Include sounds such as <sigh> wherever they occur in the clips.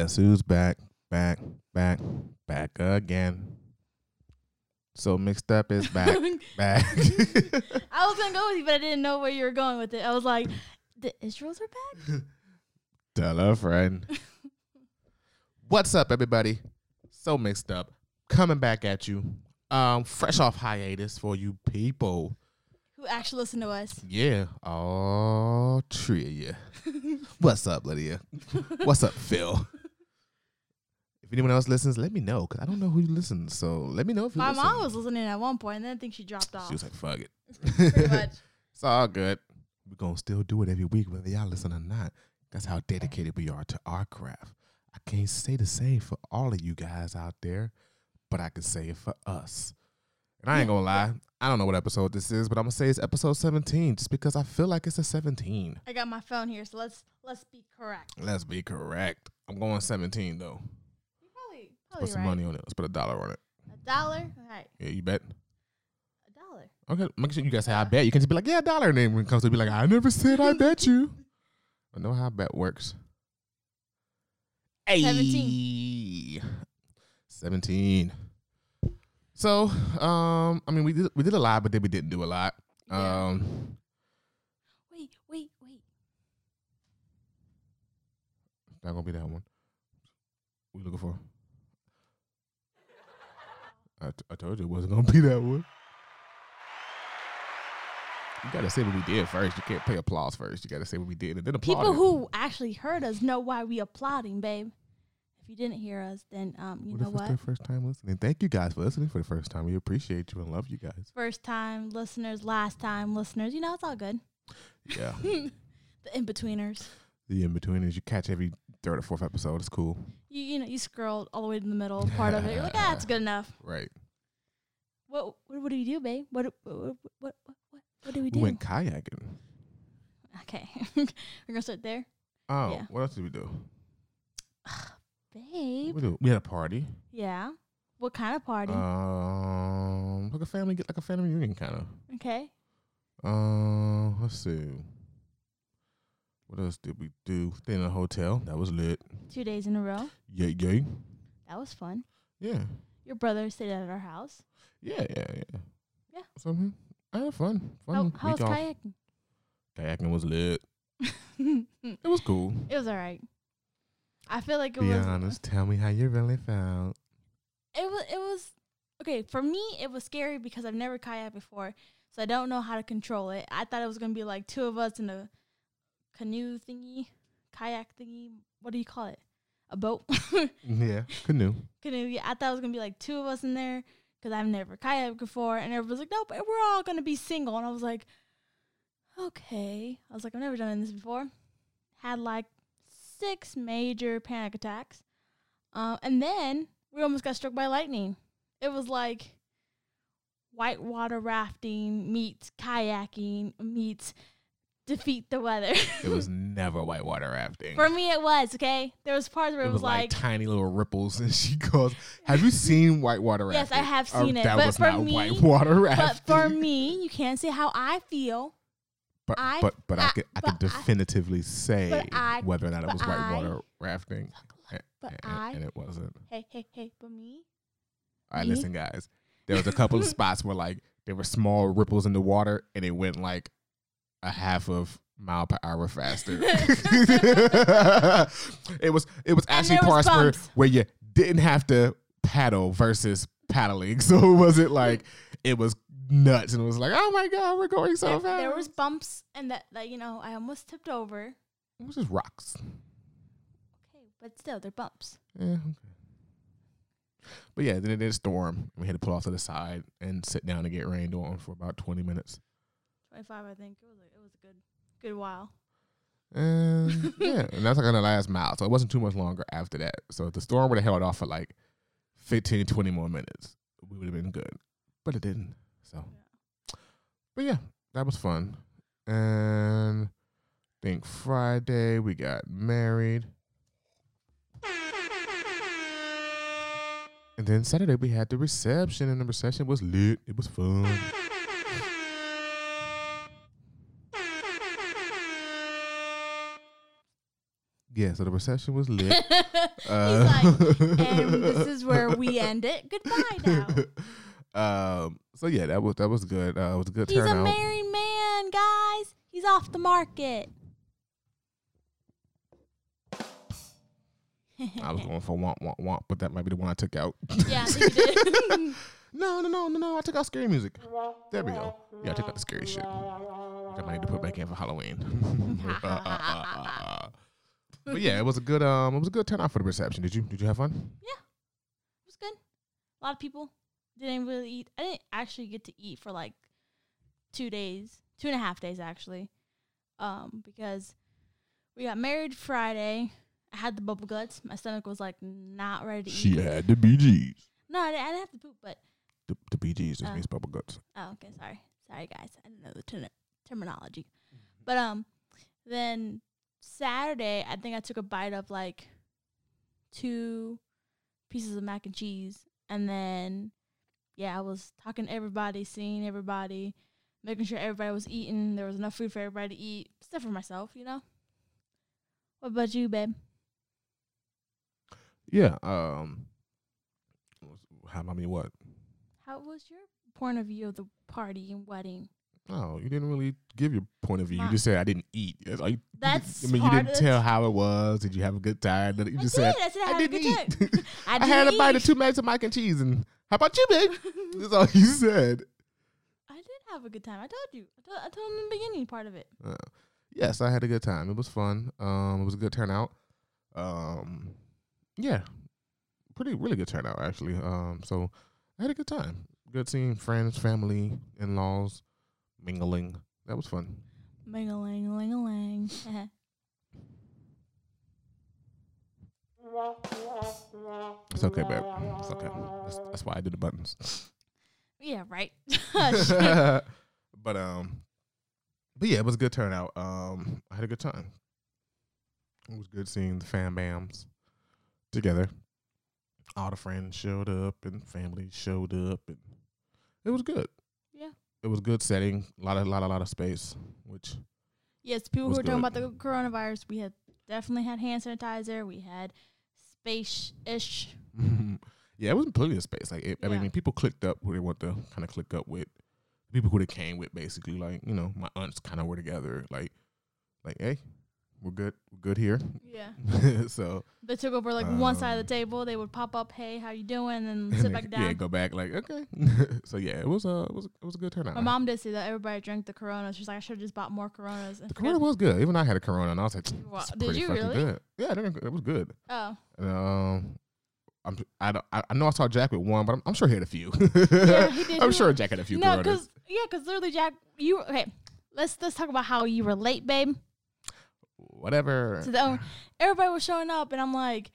Guess who's back, back, back, back again. So mixed up is back, <laughs> back. <laughs> I was gonna go with you, but I didn't know where you were going with it. I was like, the Israels are back. <laughs> Tell a friend. What's up, everybody? So mixed up. Coming back at you. Um, fresh off hiatus for you people. Who actually listen to us? Yeah. Oh, Tria. What's up, Lydia? What's up, Phil? If anyone else listens, let me know because I don't know who listens. So let me know if you My listen. mom was listening at one point, and then I think she dropped off. She was like, "Fuck it." <laughs> Pretty much. <laughs> It's all good. We're gonna still do it every week, whether y'all listen or not. That's how dedicated we are to our craft. I can't say the same for all of you guys out there, but I can say it for us. And I ain't gonna lie, I don't know what episode this is, but I'm gonna say it's episode 17, just because I feel like it's a 17. I got my phone here, so let's let's be correct. Let's be correct. I'm going 17 though. You probably Put some right. money on it. Let's put a dollar on it. A dollar, all right? Yeah, you bet. A dollar. Okay, make sure you guys say I bet. You can just be like, yeah, a dollar, and then when it comes to be like, I never said I bet you. <laughs> I know how bet works. Hey. 17. 17. So, um, I mean, we did we did a lot, but then we didn't do a lot. Yeah. Um, Wait, wait, wait. not gonna be that one. What you looking for? I, t- I told you it wasn't gonna be that one. You gotta say what we did first. You can't play applause first. You gotta say what we did and then applaud. People it. who actually heard us know why we applauding, babe. If you didn't hear us, then um, you what know what? their first time listening? Thank you guys for listening for the first time. We appreciate you and love you guys. First time listeners, last time listeners. You know it's all good. Yeah. <laughs> The in betweeners. the in betweeners. you catch every third or fourth episode. It's cool. You you know you scroll all the way to the middle part of it. You're like, ah, it's good enough. <laughs> Right. What what, what do you do, babe? What what what what what, do we We, do? went kayaking. Okay, <laughs> we're gonna start there, Oh, Yeah. what else did we do? <sighs> babe. We, do? we had a party. Yeah. What kind of party? Um, like a family, like a family reunion kind of. okay. Um, let's see. What else did we do? Stay in a hotel. That was lit. Two days in a row. Yay, yay. That was fun. Yeah. Your brother stayed at our house. Yeah, yeah, yeah. Yeah. Something. I had fun. Fun how was off. kayaking? Kayaking was lit. it <laughs> It was cool. It was all right. I feel like it Be was. Be honest. Tell me how you really felt. It was. It was okay for me. It was scary because I've never kayaked before, so I don't know how to control it. I thought it was gonna be like two of us in a canoe thingy, kayak thingy. What do you call it? A boat. <laughs> Yeah. Canoe. canoe. Yeah, I thought it was gonna be like two of us in there because I've never kayaked before, and everybody's like, nope, we're all gonna be single," and I was like, "Okay." I was like, "I've never done this before." Had like six major panic attacks, uh, and then we almost got struck by lightning. It was like whitewater rafting meets kayaking meets defeat the weather. It was <laughs> never whitewater rafting. For me, it was okay. There was parts where it it, was was like, like tiny little ripples, and <laughs> she goes, "Have you seen whitewater rafting?" Yes. I have Oh, seen it, That but was for not me- whitewater But rafting. for me, you can't say how I feel. but I- but but I, I- could I but could I- definitively say I- whether or not it but was whitewater rafting, and, But and- I, and it wasn't. hey, hey, hey, but me, All right, Me? listen, guys. There was a couple of <laughs> spots where like there were small ripples in the water, and it went like a half of mile per hour faster. <laughs> <laughs> it was it was actually parts where, where you didn't have to paddle versus paddling, <laughs> so it wasn't like it was nuts, and it was like, oh my god, we're going so there, fast. there was bumps and that, that you know, I almost tipped over. it was just rocks. Okay, but still, they're bumps. Yeah, okay. But yeah, then it did a storm. We had to pull off to the side and sit down and get rained on for about twenty minutes. Twenty-five, I think. It was. A, it was a good, good while. Um, and <laughs> yeah, and that's like on the last mile. So it wasn't too much longer after that. So if the storm would have held off for like 15, 20 more minutes, we would have been good. But it didn't. So, but yeah, that was fun. And I think Friday we got married. And then Saturday we had the reception, and the reception was lit. It was fun. Yeah, so the reception was lit. <laughs> He's Uh, like, and this is where we end it. Goodbye now. <laughs> um. So yeah, that was that was good. Uh, it was a good turn. He's a turnout. married man, guys. He's off the market. <laughs> I was going for want want want, but that might be the one I took out. yeah, you did. no, no, no, no, no. I took out scary music. There we go. Yeah, I took out the scary shit. I might need to put back in for Halloween. But yeah, it was a good um, it was a good turnout for the reception. Did you did you have fun? Yeah, it was good. A lot of people didn't really eat. I didn't actually get to eat for like two days, two and a half days actually, um, because we got married Friday. I had the bubble guts. My stomach was like not ready to eat. She had the BGs. No, I didn't, I didn't have to poop, but The, the BGs just Uh. means bubble guts. oh, okay, sorry, sorry guys, I didn't know the ter- terminology. But um, then Saturday, I think I took a bite of like two pieces of mac and cheese, and then yeah, I was talking to everybody, seeing everybody, making sure everybody was eating. There was enough food for everybody to eat, except for myself, you know. What about you, babe? Yeah. Um. How I mean what? How was your point of view of the party and wedding? Oh, you didn't really give your point of view. You just said I didn't eat. It's like, That's I mean, you didn't tell how it was. Did you have a good time? You I just did. said I said I, I didn't eat. <laughs> I, <laughs> I, had a didn't bite of two bags of mac and cheese, and how about you, babe? <laughs> That's all you said. I did have a good time. I told you. I told, I told him in the beginning part of it. Uh, yes, I had a good time. It was fun. Um, it was a good turnout. Um, yeah, pretty really good turnout actually. Um, so I had a good time. Good seeing friends, family, in laws, mingling. That was fun. Ming-a-ling, ling-a-ling. It's okay, babe. It's okay. That's, that's why I do the buttons. yeah, right. <laughs> <laughs> But um, but yeah, it was a good turnout. Um, I had a good time. It was good seeing the fam bams together. All the friends showed up and family showed up, and it was good. Yeah. it was good setting. A lot of lot a lot of space, which yes, people who were talking about the coronavirus, we had definitely had hand sanitizer. We had space-ish. <laughs> yeah, it wasn't plenty of space. Like, it, I mean, people clicked up who they want to kind of click up with. People who they came with, basically, like you know, my aunts kind of were together. Like, like, hey, we're good, we're good here. Yeah. <laughs> so They took over like one side of Um, the table. They would pop up, "Hey, how you doing?" and <laughs> sit back down. yeah, go back. Like, okay. <laughs> so yeah, it was a it was it was a good turnout. My mom did say that everybody drank the Corona. She's like, I should have just bought more Coronas. And the Corona was good. Even I had a Corona, and I was like, Wow, did you really? good." Yeah, it was good. Oh, And, um, I'm I don't I know I saw Jack with one, but I'm, I'm sure he had a few. yeah, he did. I'm sure Jack had a few No, because yeah, because literally, Jack, you okay? Let's let's talk about how you were late, babe. Whatever. So the, everybody was showing up, and I'm like,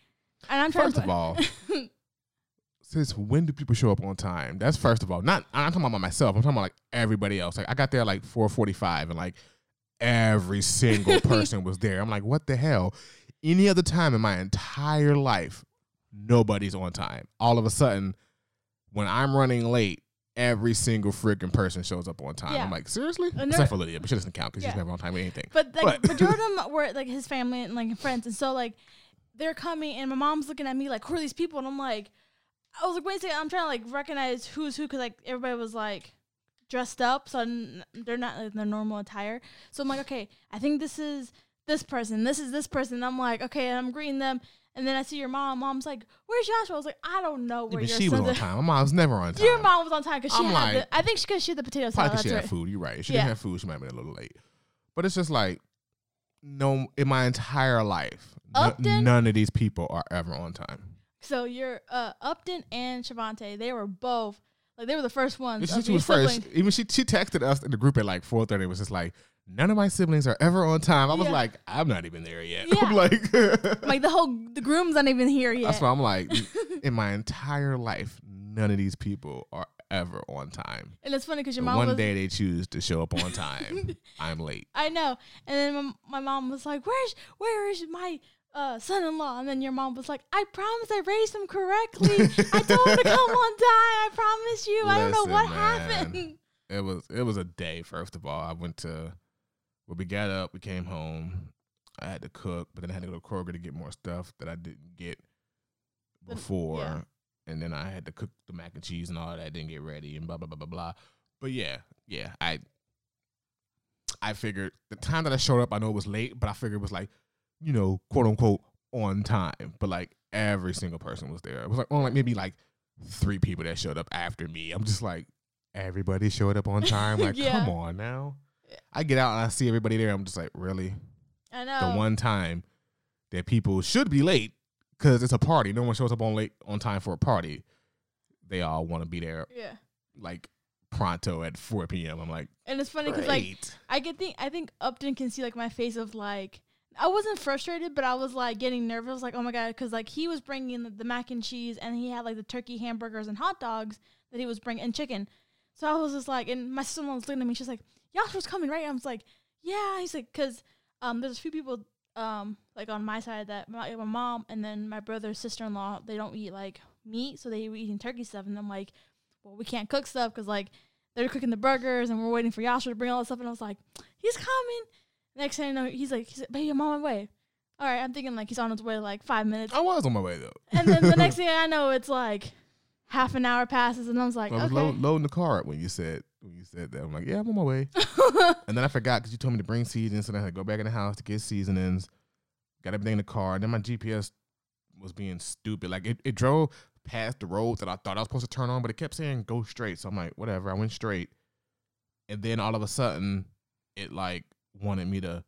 and I'm trying First to of all, <laughs> since when do people show up on time? That's first of all. Not I'm talking about myself. I'm talking about like everybody else. Like I got there like 4:45, and like every single <laughs> person was there. I'm like, what the hell? Any other time in my entire life, nobody's on time. All of a sudden, when I'm running late, every single freaking person shows up on time. Yeah. I'm like, seriously? And Except for Lydia, but she doesn't count because Yeah. she's never on time with anything. But like But- majority of <laughs> them were like his family and like friends, and so like they're coming, and my mom's looking at me like, who are these people? And I'm like, I was like, wait a second, I'm trying to like recognize who's who because like everybody was like dressed up, so they're not like their normal attire. So I'm like, okay, I think this is this person, this is this person. And I'm like, okay, and I'm greeting them. And then I see your mom. Mom's like, "Where's Joshua?" I was like, "I don't know Yeah, where but your she was on at." time. My mom's never on time. Your mom was on time because she I'm had like- the. I think she because she had the potato Probably salad. That's she right. had food. You're right. If she Yeah. didn't have food, she might have been a little late. But it's just like, no, in my entire life, Upton? none of these people are ever on time. So your uh, Upton and Shavante, they were both like they were the first ones. She, she was first. Even she she texted us in the group at like 4:30. It was just like, none of my siblings are ever on time. I was Yeah. like, I'm not even there yet. <laughs> Yeah. I'm like, <laughs> Like the whole the groom's not even here yet. that's why I'm like, <laughs> in my entire life, none of these people are ever on time. and it's funny because your mom one was. day they choose to show up on time. I'm late. I know. And then my, my mom was like, "Where's where is my uh, son-in-law?" And then your mom was like, "I promise I raised him correctly. I told him to come on time. I promise you. I don't know what man. happened." it was it was a day. First of all, I went to well, we got up, we came home. I had to cook, but then I had to go to Kroger to get more stuff that I didn't get before. yeah. And then I had to cook the mac and cheese and all that, didn't get ready and blah blah blah blah blah. But yeah, yeah, I I figured the time that I showed up, I know it was late, but I figured it was like, you know, quote unquote on time. But like every single person was there. It was like only like maybe like three people that showed up after me. I'm just like, everybody showed up on time. <laughs> Like, Yeah. come on now. I get out and I see everybody there. I'm just like, really? I know. The one time that people should be late because it's a party. No one shows up on late on time for a party. They all want to be there Yeah. like pronto at 4 p.m. I'm like, And it's funny because like. I get think I think Upton can see like my face of like I wasn't frustrated, but I was like getting nervous, like oh my god, because like he was bringing the, the mac and cheese, and he had like the turkey hamburgers and hot dogs that he was bringing and chicken. So I was just like, and my sister was looking at me, she's like, Yasha's coming, right? And I was like, yeah. He's like, because um, there's a few people um like on my side that my, my mom and then my brother sister in law they don't eat like meat, so they were eating turkey stuff, and I'm like, well, we can't cook stuff because like they're cooking the burgers and we're waiting for Yasha to bring all that stuff. And I was like, he's coming. Next thing I know, he's like, he's like, baby, I'm on my way. All right, I'm thinking like he's on his way like five minutes. I was on my way though. And then the next <laughs> thing I know, it's like half an hour passes, and I was like, I was okay. load, loading the car up when you said when you said that. I'm like, yeah, I'm on my way. <laughs> and then I forgot because you told me to bring seasonings, so I had to go back in the house to get seasonings. Got everything in the car, and then my GPS was being stupid. Like it, it drove past the roads that I thought I was supposed to turn on, but it kept saying go straight. So I'm like, whatever. I went straight, and then all of a sudden, it like wanted me to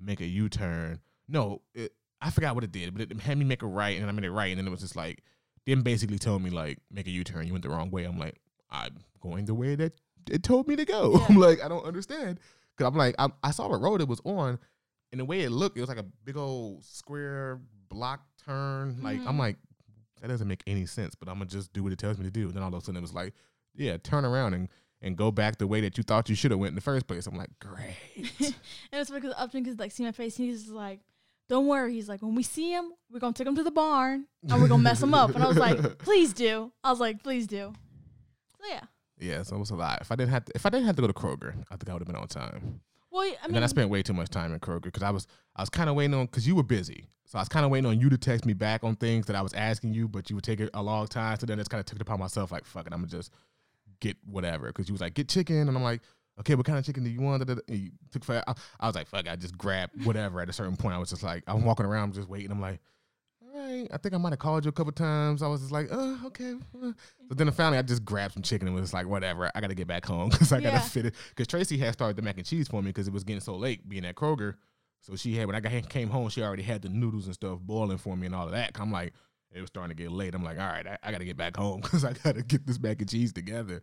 make a U turn. No, it, I forgot what it did, but it had me make a right, and then I made it right, and then it was just like, then basically told me like make a U turn. You went the wrong way. I'm like, I'm going the way that it told me to go. <laughs> Yeah. I'm like, I don't understand. Cause I'm like, I, I saw the road it was on, and the way it looked, it was like a big old square block turn. Like I'm Mhm. like, that doesn't make any sense. But I'm gonna just do what it tells me to do. And then all of a sudden it was like, yeah, turn around and and go back the way that you thought you should have went in the first place. I'm like, <laughs> great. and it's because Upton could like see my face, and he's just like, "Don't worry." He's like, "When we see him, we're gonna take him to the barn, and we're gonna mess him up." And I was like, <laughs> "Please do." I was like, "Please do." So yeah. Yeah, so it was a lot. If I didn't have to, if I didn't have to go to Kroger, I think I would have been on time. Well, I and mean, then I spent way too much time in Kroger because I was I was kind of waiting on because you were busy, so I was kind of waiting on you to text me back on things that I was asking you, but you would take it a long time. So then it's kind of took it upon myself, like fuck it, I'm gonna just get whatever because you was like get chicken, and I'm like okay, what kind of chicken do you want? You took for I, I was like fuck, it, I just grabbed whatever. At a certain point, I was just like I'm walking around just waiting. I'm like. All right, I think I might have called you a couple times. I was just like, uh, okay. uh." But then finally, I just grabbed some chicken and was like, whatever. I got to get back home <laughs> because I got to fit it. Because Tracy had started the mac and cheese for me because it was getting so late being at Kroger. So she had when I got, came home, she already had the noodles and stuff boiling for me and all of that. I'm like, it was starting to get late. I'm like, all right, I, I got to get back home because I got to get this mac and cheese together.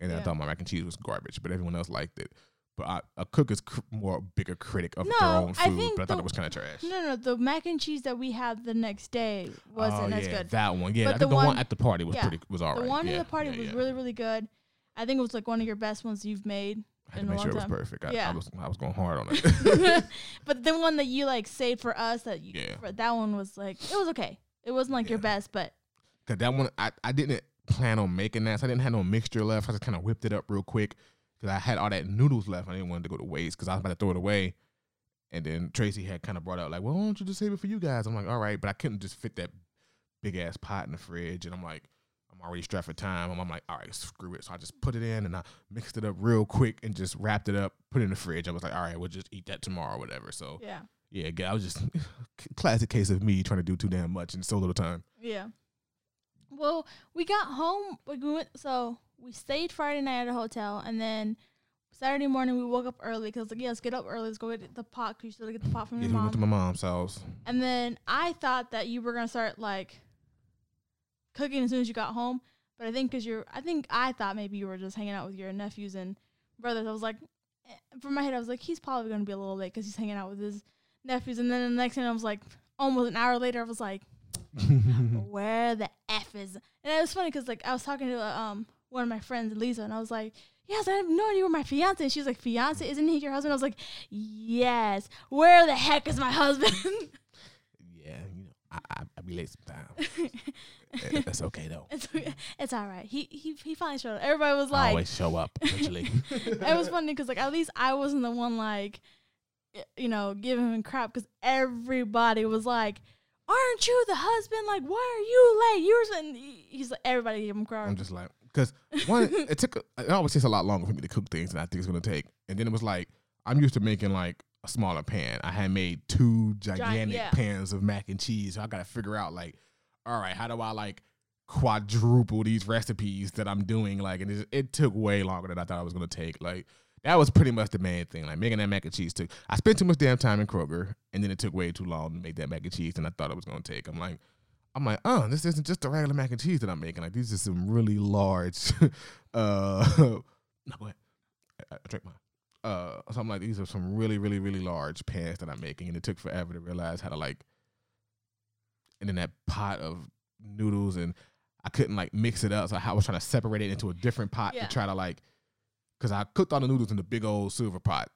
And then I Yeah. thought my mac and cheese was garbage, but everyone else liked it. But I, a cook is cr- more bigger critic of their No, own I food. think But I thought the- it was kind of trash. no, no, the mac and cheese that we had the next day wasn't oh, as yeah, good. That one, yeah. But I the think the one, one- at the party was yeah, pretty was alright. the one yeah, at the party yeah, was yeah. really, really good. I think it was like one of your best ones you've made. I had in to make sure it was perfect. I, I was I was going hard on <laughs> it. <laughs> but the one that you like saved for us, that you, Yeah. for, that one was like it was okay. It wasn't like your best, but Cause that one, I, I didn't plan on making that. So I didn't have no mixture left. I just kind of whipped it up real quick because I had all that noodles left. I didn't want it to go to waste because I was about to throw it away. And then Tracy had kind of brought out like, well, why don't you just save it for you guys? I'm like, all right, but I couldn't just fit that big ass pot in the fridge. And I'm like, I'm already strapped for time. And I'm like, all right, screw it. So I just put it in and I mixed it up real quick and just wrapped it up, put it in the fridge. I was like, all right, we'll just eat that tomorrow or whatever. So yeah, yeah, I was just <laughs> classic case of me trying to do too damn much in so little time. yeah. Well, we got home. We went, so we stayed Friday night at a hotel, and then Saturday morning we woke up early because like, yeah, let's get up early. Let's go get the pot. Cause you still get the pot from Yeah, your we mom. went to my mom's house. And then I thought that you were gonna start like cooking as soon as you got home, but I think because you're, I think I thought maybe you were just hanging out with your nephews and brothers. I was like, eh, from my head, I was like, he's probably gonna be a little late because he's hanging out with his nephews. And then the next thing, I was like, almost an hour later, I was like, <laughs> where the f is? And it was funny because like I was talking to um one of my friends, Lisa, and I was like. Yes, I have no idea where my fiance. And she was like, "Fiance, isn't he your husband?" I was like, "Yes." Where the heck is my husband? yeah, you know, I, I, I be late sometimes. <laughs> That's okay though. It's it's all right. He he he finally showed up. Everybody was like, I always show up eventually. <laughs> it was funny because like at least I wasn't the one like you know, giving him crap because everybody was like, "Aren't you the husband? Like, why are you late? You were." And he's like, everybody gave him crap. I'm just like, because one, it took, it always takes a lot longer for me to cook things than I think it's gonna take. And then it was like, I'm used to making like a smaller pan. I had made two gigantic yeah. pans of mac and cheese. So I gotta figure out like, all right, how do I like quadruple these recipes that I'm doing? Like, and it, it took way longer than I thought it was gonna take. Like. That was pretty much the main thing. Like making that mac and cheese took. I spent too much damn time in Kroger, and then it took way too long to make that mac and cheese than I thought it was gonna take. I'm like, I'm like, oh, this isn't just a regular mac and cheese that I'm making. Like these are some really large. <laughs> uh, <laughs> no, go ahead. I, I drink mine. Uh, so I'm like, these are some really, really, really large pans that I'm making, and it took forever to realize how to like. And then that pot of noodles, and I couldn't like mix it up, so I was trying to separate it into a different pot Yeah. to try to like, because I cooked all the noodles in the big old silver pot,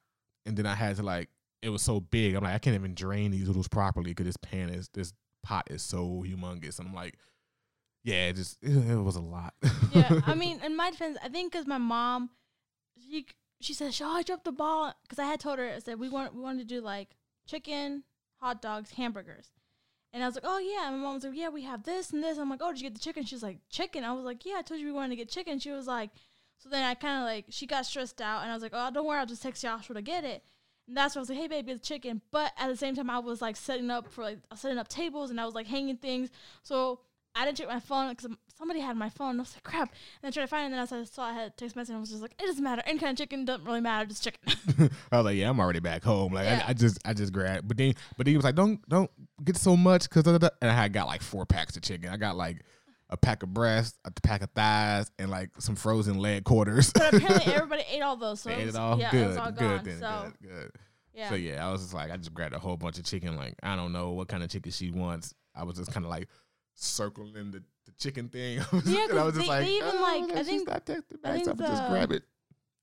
and then I had to like, it was so big. I'm like, I can't even drain these noodles properly because this pan is this pot is so humongous, and I'm like, yeah, it just it, <laughs> it was a lot. yeah, I <laughs> mean, in my defense, I think because my mom, she she said, "Oh, I dropped the ball," because I had told her I said we want we wanted to do like chicken, hot dogs, hamburgers, and I was like, "Oh yeah," and my mom was like, "Yeah, we have this and this." I'm like, "Oh, did you get the chicken?" She's like, "Chicken." I was like, "Yeah, I told you we wanted to get chicken." She was like, so then I kind of like she got stressed out, and I was like, "Oh, don't worry, I'll just text Joshua to get it." And that's when I was like, "Hey, baby, it's chicken." But at the same time, I was like setting up for like setting up tables, and I was like hanging things. So I didn't check my phone because somebody had my phone. And I was like, crap. And I tried to find it, and then I saw I had a text message, and I was just like, it doesn't matter. Any kind of chicken doesn't really matter, just chicken. <laughs> I was like, yeah, I'm already back home. Like, Yeah. I, I just, I just grabbed. But then, but then he was like, don't, don't get so much, cause da, da, da. and I had got like four packs of chicken. I got like a pack of breasts, a pack of thighs, and like some frozen leg <laughs> quarters. but apparently, everybody ate all those. So it ate was, it all yeah, good, it was all good, gone. then, so good, good. yeah, So yeah, I was just like, I just grabbed a whole bunch of chicken. Like, I don't know what kind of chicken she wants. I was just kind of like circling the, the chicken thing. <laughs> Yeah, and I was just they- like, they even, oh, like, I think- not texting I back, think so I'm just the- grab it.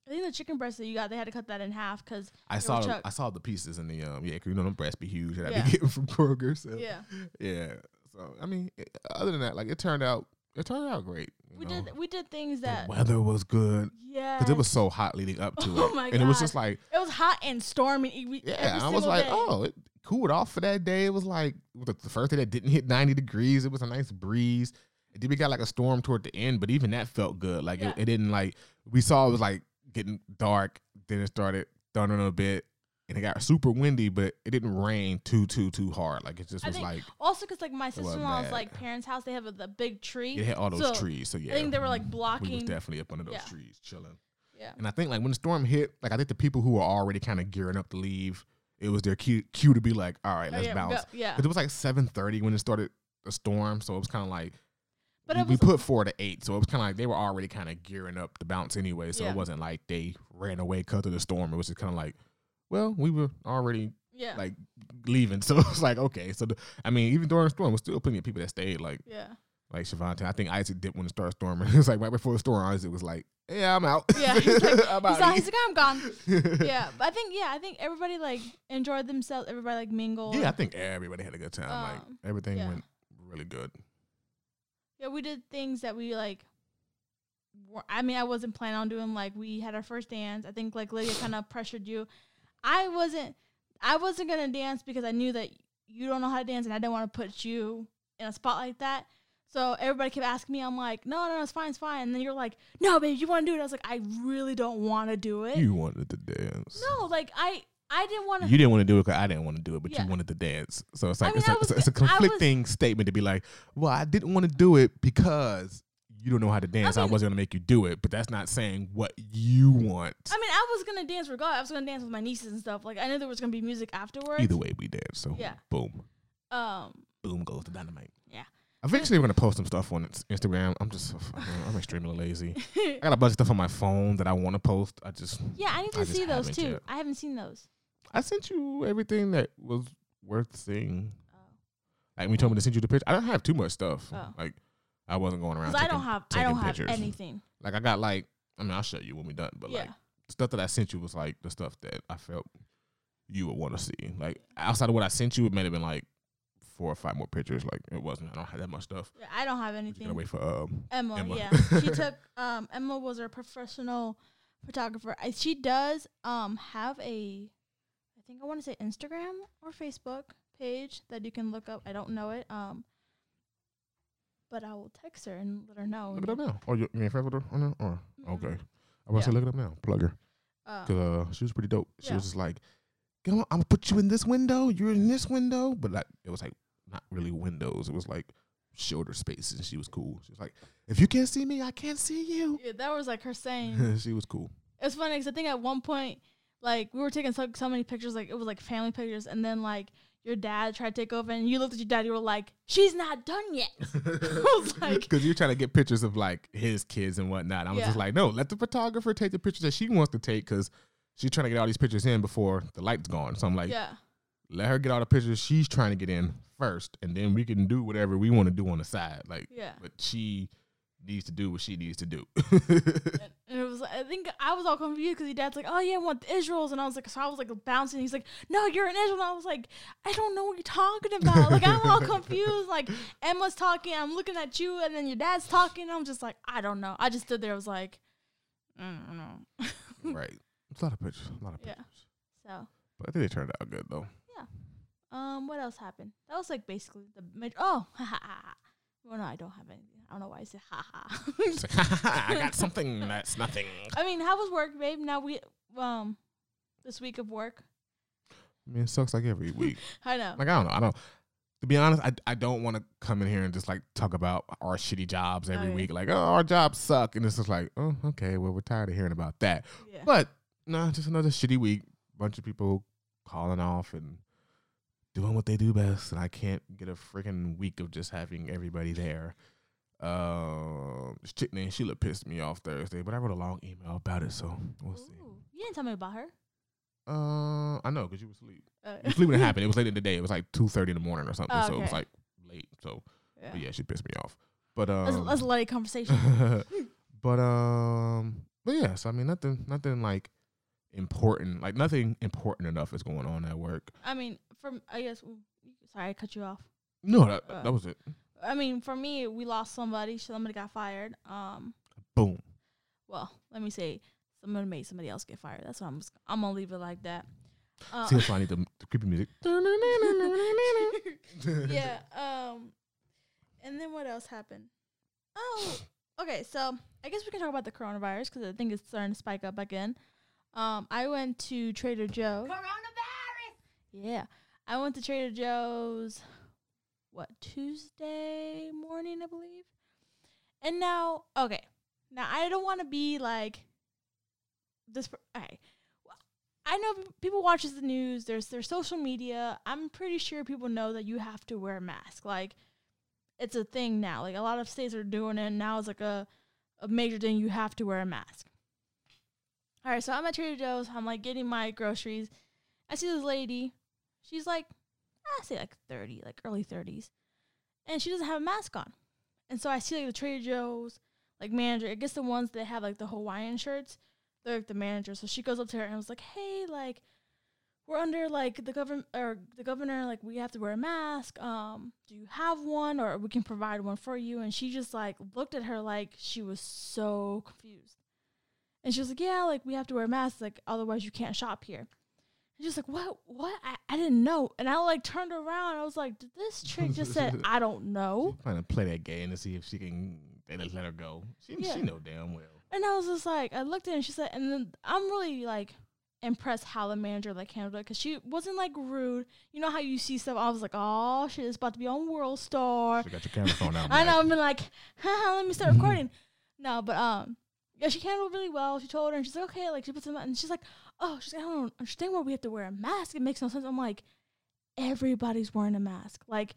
I think the chicken breast that you got, they had to cut that in half because I saw the, I saw the pieces in the um yeah you know them breasts be huge that I Yeah. be getting <laughs> from Kroger so yeah, yeah so I mean it, other than that like it turned out it turned out great we know? did we did things the that weather was good yeah, because it was so hot leading up to <laughs> Oh it my and it was just like it was hot and stormy. e- we- yeah every I was like day. oh it cooled off for that day it was like the- the first day that didn't hit 90 degrees it was a nice breeze and then we got like a storm toward the end but even that felt good like Yeah. it, it didn't like we saw it was like getting dark then it started thundering a bit and it got super windy but it didn't rain too too too hard like it just I was like Also, because like my sister in law's like parents' house, they have a, the big tree. it had all those So, trees so yeah I think they were like blocking. we was definitely up under those yeah. trees chilling yeah, and i think like when the storm hit like i think the people who were already kind of gearing up to leave it was their cue, cue to be like all right Oh, let's yeah, bounce go- yeah. It was like seven thirty when it started the storm, so it was kind of like But we, it we put four to eight, so it was kind of like they were already kind of gearing up to bounce anyway. So Yeah. it wasn't like they ran away because of the storm. It was just kind of like, well, we were already yeah, like leaving, <laughs> so it was like okay. So the, I mean, even during the storm, there's still plenty of people that stayed. Like yeah. like Shavante, I think Isaac did when it started storming. <laughs> it was like right before the storm, Isaac was like, yeah, I'm out. Yeah, he's like- <laughs> I'm He's out. he's like, I'm gone. yeah, but I think yeah, I think everybody like enjoyed themselves. Everybody like mingled. yeah, I think everybody had a good time. like Um, everything yeah. went really good. yeah, we did things that we like. I mean, I wasn't planning on doing. Like, we had our first dance. I think like Lydia kind of pressured you. I wasn't. I wasn't gonna dance because I knew that you don't know how to dance, and I didn't want to put you in a spot like that. So everybody kept asking me. I'm like, no, no, no, it's fine, it's fine. And then you're like, no, babe, you want to do it? I was like, I really don't want to do it. You wanted to dance. no, like I, I didn't want to. You didn't want to do it because I didn't want to do it, but Yeah. you wanted to dance. So it's like mean, it's, I a, it's, a, was- it's a I was- conflicting statement to be like, well, I didn't want to do it because you don't know how to dance. I, mean- wasn't gonna make you do it, but that's not saying what you want. I mean, I was gonna dance regardless. I was gonna dance with my nieces and stuff. Like I knew there was gonna be music afterwards. Either way, we dance. So Yeah. boom, Um, boom goes the dynamite. Yeah. Eventually, we're gonna post some stuff on Instagram. I'm just, I'm <laughs> extremely lazy. <laughs> I got a bunch of stuff on my phone that I want to post. I just, yeah, I need to I see those too. yet. I haven't seen those. I sent you everything that was worth seeing. Oh. Like when you told me to send you the picture, I don't have too much stuff. Oh. Like I wasn't going around. Because I don't have, I don't have anything. Like I got like, I mean, I'll show you when we're done. But yeah, like stuff that I sent you was like the stuff that I felt you would want to see. Like outside of what I sent you, it may have been like four or five more pictures. Like it wasn't. I don't have that much stuff. Yeah, I don't have anything. wait for um. Emma, Emma. yeah, <laughs> she took. Um, Emma was our professional photographer. I, she does um have a, I think I want to say Instagram or Facebook page that you can look up. I don't know it. Um, but I will text her and let her know. Look it up now. Oh, you, you ain't friends with her on there? Or Mhm. okay. I'm was Yeah. say look it up now. Plug her. Uh, Cause uh, she was pretty dope. She Yeah. was just like, "Come on, I'm gonna put you in this window. You're in this window." But like, it was like not really windows. It was like shoulder spaces. And she was cool. She was like, "If you can't see me, I can't see you." yeah, that was like her saying. <laughs> she was cool. It's funny because I think at one point, like we were taking so, so many pictures, like it was like family pictures, and then like your dad tried to take over, and you looked at your dad, you were like, "She's not done yet." <laughs> <laughs> was like- because you're trying to get pictures of like his kids and whatnot. I was Yeah. just like, no, let the photographer take the pictures that she wants to take because she's trying to get all these pictures in before the light's gone. So I'm like, yeah, let her get all the pictures she's trying to get in first, and then we can do whatever we want to do on the side. Like, yeah. but she needs to do what she needs to do. And, <laughs> was, I think I was all confused because your dad's like, "Oh yeah, I want the Israels," and I was like, so I was like bouncing. He's like, "No, you're an Israel." And I was like, "I don't know what you're talking about." like I'm all <laughs> confused. Like Emma's talking, I'm looking at you, and then your dad's talking. I'm just like, I don't know. I just stood there. I was like, I don't know. <laughs> right. It's a lot of pictures. A lot of Yeah. pictures. so, But I think they turned out good though. Yeah. Um, what else happened? That was like basically the mid- oh, <laughs> ha ha ha. Well, no, I don't have anything. I don't know why I said ha ha. <laughs> It's I got something that's nothing. I mean, how was work, babe? Now we um, this week of work. I mean, it sucks like every <laughs> week. I know. Like I don't know. I don't. To be honest, I I don't want to come in here and just like talk about our shitty jobs every week. Like, oh, our jobs suck, and it's just like, oh, okay, well, we're tired of hearing about that. yeah. But no, just another shitty week. Bunch of people calling off and doing what they do best, and I can't get a freaking week of just having everybody there. Um, this chick named Sheila pissed me off Thursday, but I wrote a long email about it, so we'll see. You didn't tell me about her. Uh, I know because you were asleep. Uh, You were asleep when it happened. It was late in the day. It was like two thirty in the morning or something. Oh, So it was like late. So yeah. but yeah, she pissed me off. But um, let's let it conversation. <laughs> but um, but yeah. So I mean, nothing, nothing like important. Like nothing important enough is going on at work. I mean, from I guess. Sorry, I cut you off. No, that Uh, that was it. I mean, for me, we lost somebody. Somebody got fired. Um, Boom. well, let me say, somebody made somebody else get fired. That's what I'm. Just, I'm gonna leave it like that. Uh, See, that's why I need the, the creepy music. <laughs> yeah. Um, and then what else happened? Oh, okay. So I guess we can talk about the coronavirus because I think it's starting to spike up again. Um, I went to Trader Joe. Coronavirus. Yeah, I went to Trader Joe's. What Tuesday morning, I believe. And now, okay, now I don't want to be like this. Okay, Well, I know people watches the news. There's there's social media. I'm pretty sure people know that you have to wear a mask. Like it's a thing now. Like a lot of states are doing it. Now it's like a a major thing. You have to wear a mask. All right, so I'm at Trader Joe's. I'm like getting my groceries. I see this lady. She's like, I say like 30, like early 30s. And she doesn't have a mask on. And so I see like the Trader Joe's like manager. I guess the ones that have like the Hawaiian shirts, they're like the manager. So she goes up to her and was like, "Hey, like we're under like the government or the governor like we have to wear a mask. Um, do you have one or we can provide one for you?" And she just like looked at her like she was so confused. And she was like, "Yeah, like we have to wear masks like otherwise you can't shop here." And she was like, "What? What? I, I didn't know." And I like turned around. I was like, "Did this chick just said <laughs> I don't know?" She's trying to play that game to see if she can they just let her go. She Yeah. she know damn well. And I was just like, I looked at her and she said, and then I'm really like impressed how the manager like handled it because she wasn't like rude. You know how you see stuff? I was like, oh shit, it's about to be on World Star. She got your camera phone out. <laughs> I know. I've been like, haha, <laughs> let me start recording. no, but um, yeah, she handled really well. She told her, and she's like, okay, like she puts them, and she's like, oh, she's like, I don't understand why we have to wear a mask. It makes no sense. I'm like, everybody's wearing a mask. Like,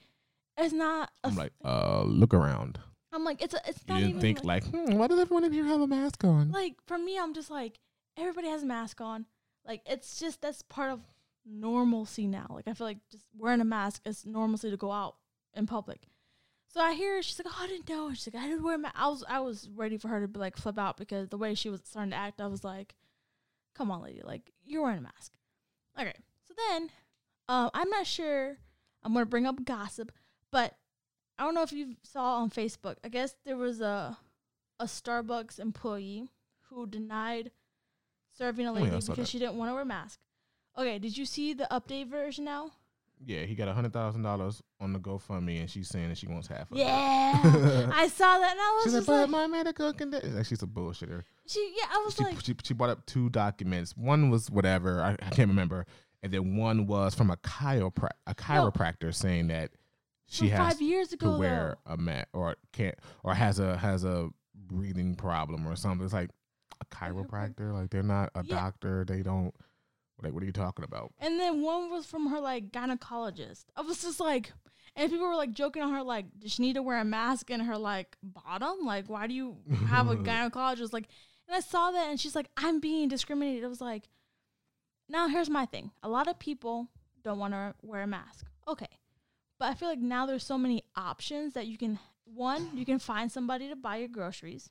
it's not. i I'm like, uh, look around. I'm like, it's a, it's You not didn't even think like, hmm, why does everyone in here have a mask on? like for me i'm just like everybody has a mask on like it's just that's part of normalcy now like i feel like just wearing a mask is normalcy to go out in public so i hear she's like oh i didn't know she's like i didn't wear a mask i was i was ready for her to be like flip out because the way she was starting to act i was like come on lady like you're wearing a mask okay so then um i'm not sure i'm gonna bring up gossip but i don't know if you saw on facebook i guess there was a a Starbucks employee who denied serving a Oh, yeah, lady because that. she didn't want to wear a mask. Okay, did you see the update version now? Yeah, he got a hundred thousand dollars on the GoFundMe, and she's saying that she wants half of it. Yeah, <laughs> I saw that, and I was She's like, just but like, my medical condition. Like, she's a bullshitter. She, yeah, I was She, like, she she brought up two documents. One was whatever I, I can't remember, and then one was from a chiropra- a chiropractor saying that she from has five years to ago, wear a mat or can't or has a has a breathing problem or something. It's like a chiropractor. Like they're not a Yeah. doctor. They don't. Like what are you talking about? and then one was from her like gynecologist. I was just like, and people were like joking on her, like, does she need to wear a mask in her like bottom? Like, why do you have a <laughs> gynecologist? Like, and I saw that, and she's like, I'm being discriminated. I was like, now here's my thing. A lot of people don't want to wear a mask. Okay. But I feel like now there's so many options that you can one, you can find somebody to buy your groceries.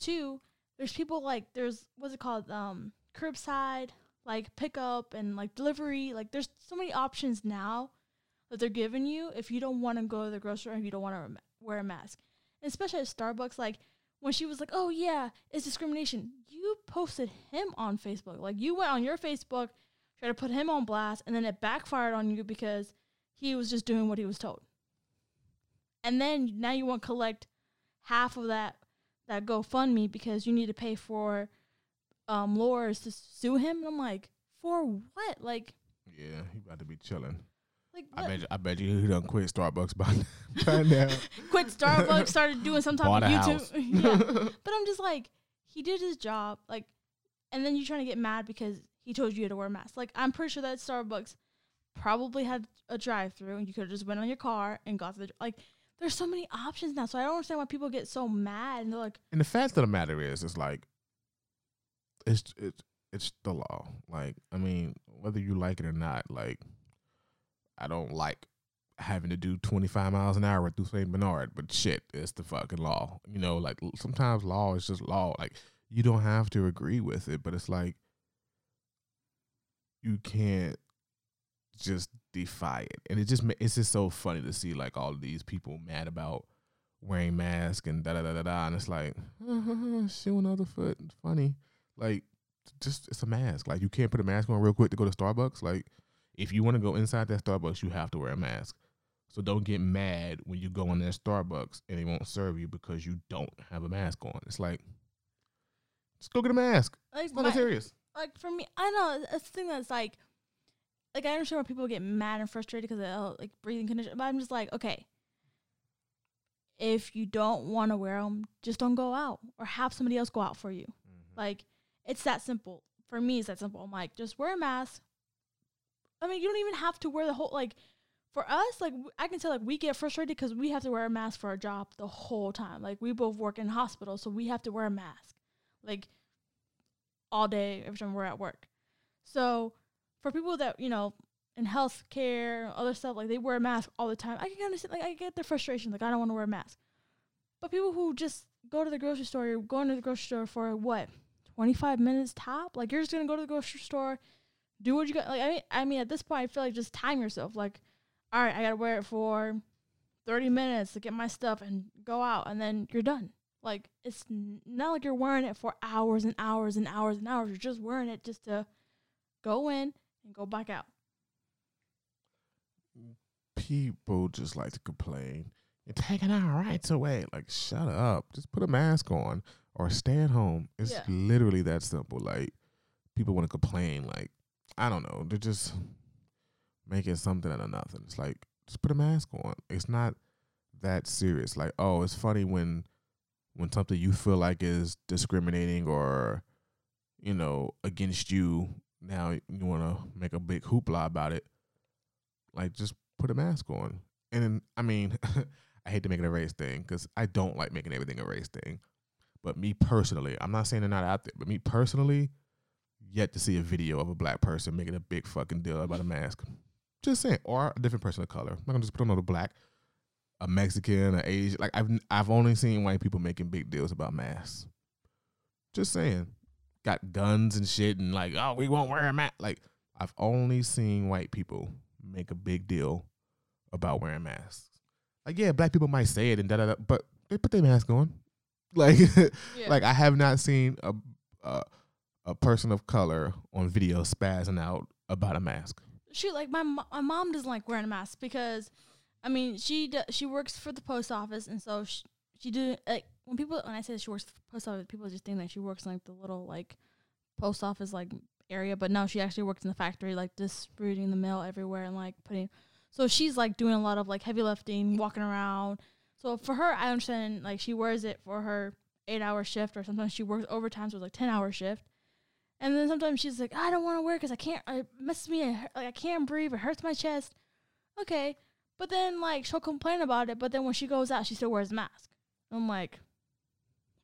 Two, there's people like there's what's it called? Um curbside, like pickup and like delivery. Like there's so many options now that they're giving you if you don't want to go to the grocery and if you don't want to wear a mask. And especially at Starbucks, like when she was like, "Oh yeah, it's discrimination." You posted him on Facebook. Like you went on your Facebook, tried to put him on blast, and then it backfired on you because he was just doing what he was told. And then now you want to collect half of that that GoFundMe because you need to pay for um lawyers to sue him. And I'm like, for what? Like, Yeah, he about to be chilling. Like I bet you, I bet you he done quit Starbucks by, <laughs> by now. <laughs> quit Starbucks, started doing some type Bought of YouTube. <laughs> yeah. But I'm just like, he did his job, like, and then you're trying to get mad because he told you to wear a mask. Like, I'm pretty sure that Starbucks probably had a drive-through, and you could have just went on your car and got to the like. There's so many options now, so I don't understand why people get so mad and they're like, And the fact of the matter is, it's like it's it's it's the law. Like, I mean, whether you like it or not, like, I don't like having to do 25 miles an hour through St. Bernard, but shit, it's the fucking law. You know, like sometimes law is just law. Like, you don't have to agree with it, but it's like you can't just defy it. And it just it's just so funny to see like all these people mad about wearing masks and da da da da da, and it's like <laughs> shoe another foot. Funny, like just it's a mask. Like you can't put a mask on real quick to go to Starbucks. Like if you want to go inside that Starbucks, you have to wear a mask. So don't get mad when you go in that Starbucks and they won't serve you because you don't have a mask on. It's like just go get a mask. like, It's not my- serious. like for me, I know it's the thing that's like, like I understand why people get mad and frustrated because of like breathing condition, but I'm just like, okay, if you don't want to wear them, just don't go out or have somebody else go out for you. Mm-hmm. Like it's that simple. For me, it's that simple. I'm like, just wear a mask. I mean, you don't even have to wear the whole like. For us, like I can tell, like we get frustrated because we have to wear a mask for our job the whole time. Like we both work in hospitals, so we have to wear a mask, like all day every time we're at work. So for people that you know in healthcare, other stuff, like they wear a mask all the time. I can understand, like I get their frustration. Like I don't want to wear a mask, but people who just go to the grocery store, you're going to the grocery store for what 25 minutes top. Like you're just gonna go to the grocery store, do what you got. Like I mean, I mean, at this point, I feel like just time yourself. Like, all right, I gotta wear it for 30 minutes to get my stuff and go out, and then you're done. Like it's n- not like you're wearing it for hours and hours and hours and hours. You're just wearing it just to go in and go back out. People just like to complain. You're taking our rights away. Like, shut up. Just put a mask on or stay at home. It's Yeah. literally that simple. Like, people want to complain. Like, I don't know. They're just making something out of nothing. It's like, just put a mask on. It's not that serious. Like, oh, it's funny when when something you feel like is discriminating or, you know, against you. Now you want to make a big hoopla about it. Like, just put a mask on. And then, I mean, <laughs> I hate to make it a race thing because I don't like making everything a race thing. But me personally, I'm not saying they're not out there, but me personally, yet to see a video of a black person making a big fucking deal about a mask. Just saying, or a different person of color. I'm not gonna just put on another black, a Mexican, an Asian. Like I've I've only seen white people making big deals about masks. Just saying, got guns and shit, and like, oh, we won't wear a mask. Like I've only seen white people make a big deal about wearing masks. Like, yeah, black people might say it and da da da, but they put their mask on. <laughs> Like, like I have not seen a, a a person of color on video spazzing out about a mask? She like my my mom doesn't like wearing a mask because, I mean, she d- she works for the post office, and so she, she do like when people when I say she works for the post office, people just think that she works in like the little like post office like area, but no, she actually works in the factory, like distributing the mail everywhere and like putting. So she's like doing a lot of like heavy lifting, walking around. So for her, I understand like she wears it for her eight hour shift, or sometimes she works overtime, so it's like ten hour shift. And then sometimes she's like, I don't want to wear because I can't. It messes me. Like I can't breathe. It hurts my chest. Okay, but then like she'll complain about it. But then when she goes out, she still wears a mask. I'm like,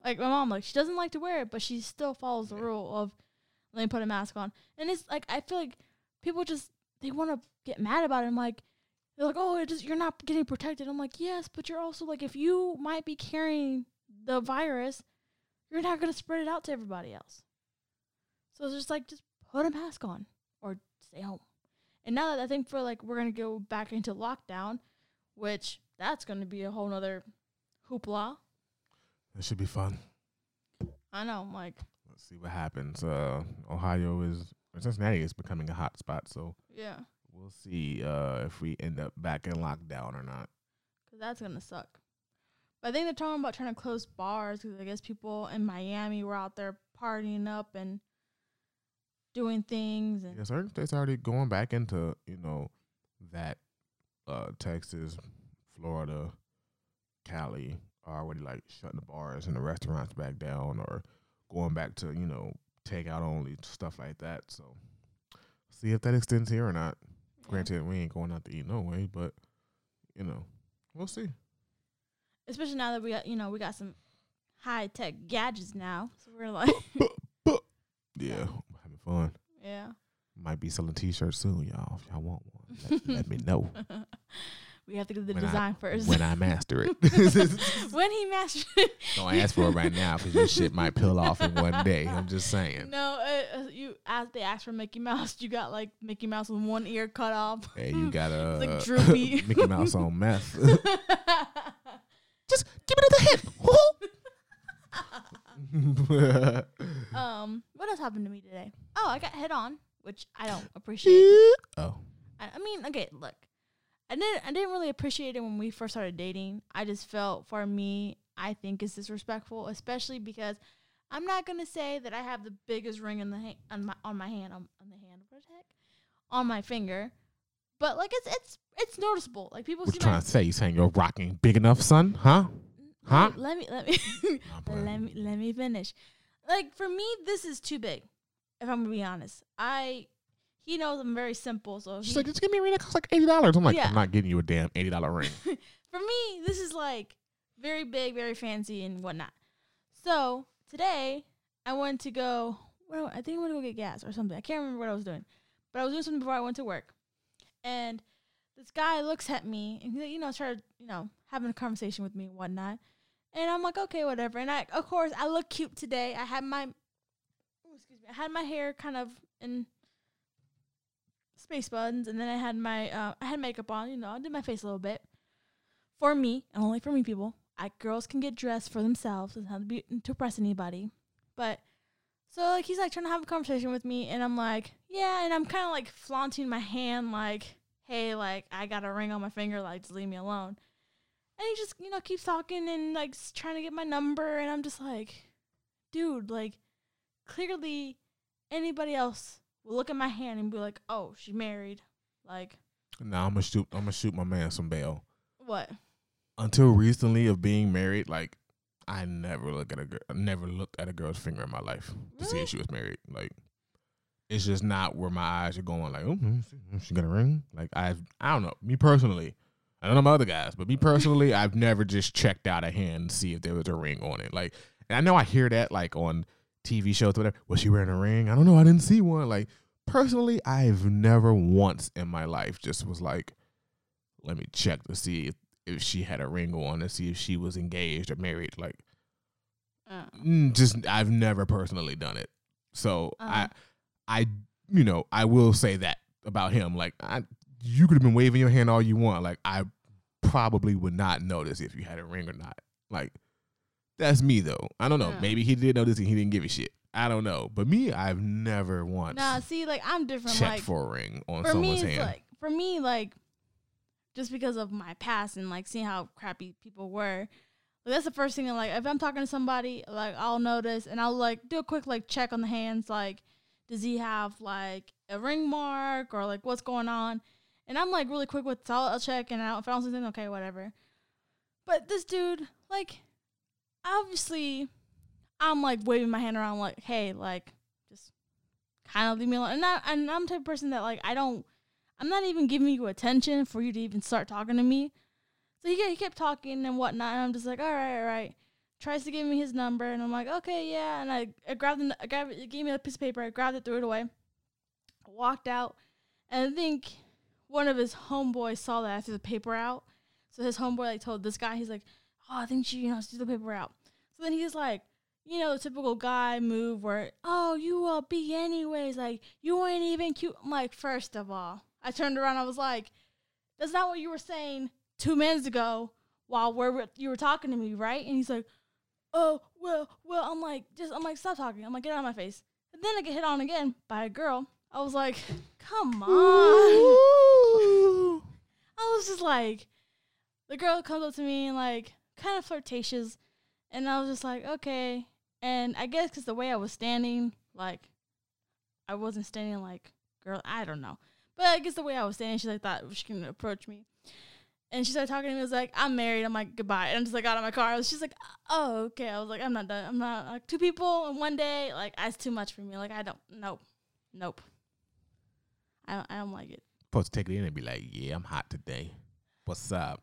like my mom, like she doesn't like to wear it, but she still follows the rule of let me put a mask on. And it's like I feel like people just they want to get mad about it. I'm like, they're like, oh, it just, you're not getting protected. I'm like, yes, but you're also like, if you might be carrying the virus, you're not gonna spread it out to everybody else. So it's just like, just put a mask on or stay home. And now that I think for like we're gonna go back into lockdown, which that's gonna be a whole nother hoopla. It should be fun. I know, I'm like, Let's see what happens. Uh, Ohio is Cincinnati is becoming a hot spot, so yeah, we'll see uh, if we end up back in lockdown or not. because that's gonna suck. But I think they're talking about trying to close bars because I guess people in Miami were out there partying up and doing things and Yeah, certain states are already going back into you know that uh, Texas, Florida, Cali are already like shutting the bars and the restaurants back down or going back to you know takeout only stuff like that. So see if that extends here or not. Granted, we ain't going out to eat no way, but you know we'll see. especially now that we got you know we got some high tech gadgets now, so we're like, <laughs> Yeah, fun. yeah. Might be selling T-shirts soon, y'all. If y'all want one, let, let me know <laughs> we have to get the When I- design first. when I master it. <laughs> when he mastered it. Don't ask for it right now because your shit might peel off in one day. I'm just saying. No, uh, uh, you as they asked for Mickey Mouse, you got like Mickey Mouse with one ear cut off. Hey, you got <laughs> a like droopy. Mickey Mouse on meth. Just give it to the hip. <laughs> um, what else happened to me today? Oh, I got hit on, which I don't <laughs> appreciate. oh, I, I mean, okay, look, I didn't, I didn't really appreciate it when we first started dating. I just felt for me, I think it's disrespectful, especially because I'm not gonna say that I have the biggest ring in the ha- on my on my hand on, on the hand. What the heck? On my finger, but like it's it's it's noticeable. Like people what see you trying to say? You saying you're rocking big enough, son? Huh? Huh? Let me let me <laughs> let me let me finish. Like for me, this is too big. If I'm gonna be honest, I he knows I'm very simple. So She's he- like, just give me a ring that costs like eighty dollars. I'm like, Yeah. I'm not getting you a damn eighty dollar ring. <laughs> for me, this is like very big, very fancy and whatnot. So today, I went to go. Well, I think I went to go get gas or something. I can't remember what I was doing, but I was doing something before I went to work, and this guy looks at me and he, you know, started, you know, having a conversation with me and whatnot. And I'm like, okay, whatever. And I, of course, I look cute today. I had my, oh, excuse me, I had my hair kind of in space buttons, and then I had my, uh, I had makeup on. You know, I did my face a little bit for me, and only for me, people. I girls can get dressed for themselves. Doesn't to be to impress anybody. But so like he's like trying to have a conversation with me, and I'm like, yeah, and I'm kind of like flaunting my hand, like, hey, like I got a ring on my finger, like just leave me alone. And he just you know keeps talking and like trying to get my number, and I'm just like, dude, like clearly anybody else will look at my hand and be like, oh, she married, like nah, I'm gonna shoot. I'm gonna shoot my man some bail. what? Until recently of being married, like I never look at a girl. Never looked at a girl's finger in my life to see if she was married. Like it's just not where my eyes are going. Like, oh, mm, she, she got a ring. Like I, I don't know. Me personally, I don't know about other guys, but me personally, I've never just checked out a hand to see if there was a ring on it. Like, and I know I hear that like on TV shows, whatever. Was she wearing a ring? I don't know. I didn't see one. Like personally, I've never once in my life just was like, let me check to see if, if she had a ring on to see if she was engaged or married. Like, Uh, Mm, just I've never personally done it. So Uh-huh. I I you know, I will say that about him. Like I you could have been waving your hand all you want. Like I probably would not notice if you had a ring or not. Like that's me though. I don't know. Yeah. Maybe he did notice and he didn't give a shit. I don't know. But me, I've never once Nah, see, like I'm different. checked Like for a ring on for me, someone's it's hand. like for me, like just because of my past and like seeing how crappy people were. Like, that's the first thing. Like if I'm talking to somebody, like I'll notice and I'll like do a quick like check on the hands. Like, does he have like a ring mark or like what's going on? And I'm like really quick with so I'll, check and I'll, if I don't see anything, okay, whatever. But this dude, like, obviously, I'm like waving my hand around, like, hey, like, just kind of leave me alone. And, I, and I'm the type of person that like I don't, I'm not even giving you attention for you to even start talking to me. So he, he kept talking and whatnot, and I'm just like, all right, all right. Tries to give me his number, and I'm like, okay, yeah. And I, I grabbed the, I grabbed, gave me a piece of paper. I grabbed it, threw it away, walked out, and I think one of his homeboys saw that I threw the paper out. So his homeboy like told this guy, he's like, oh, I think you, you know, threw the paper out. So then he's like, you know, the typical guy move where, oh, you will be anyways, like you ain't even cute. I'm like, first of all, I turned around, I was like, that's not what you were saying two minutes ago while we're you were talking to me, right? And he's like, oh, well, well, I'm like, just I'm like, stop talking. I'm like, get out of my face. And then I get hit on again by a girl. I was like, come on. Ooh. I was just like, the girl comes up to me and like kind of flirtatious, and I was just like, okay. And I guess because the way I was standing, like, I wasn't standing like girl. I don't know, but I guess the way I was standing, she like thought she can approach me, and she started talking to me. I was like, I'm married. I'm like, goodbye. And I'm just like got out of my car. Was she's like, oh okay. I was like, I'm not done. I'm not like two people in one day. Like that's too much for me. Like I don't. Nope. Nope. I I don't like it. Supposed to take it in and be like, yeah, I'm hot today. What's up?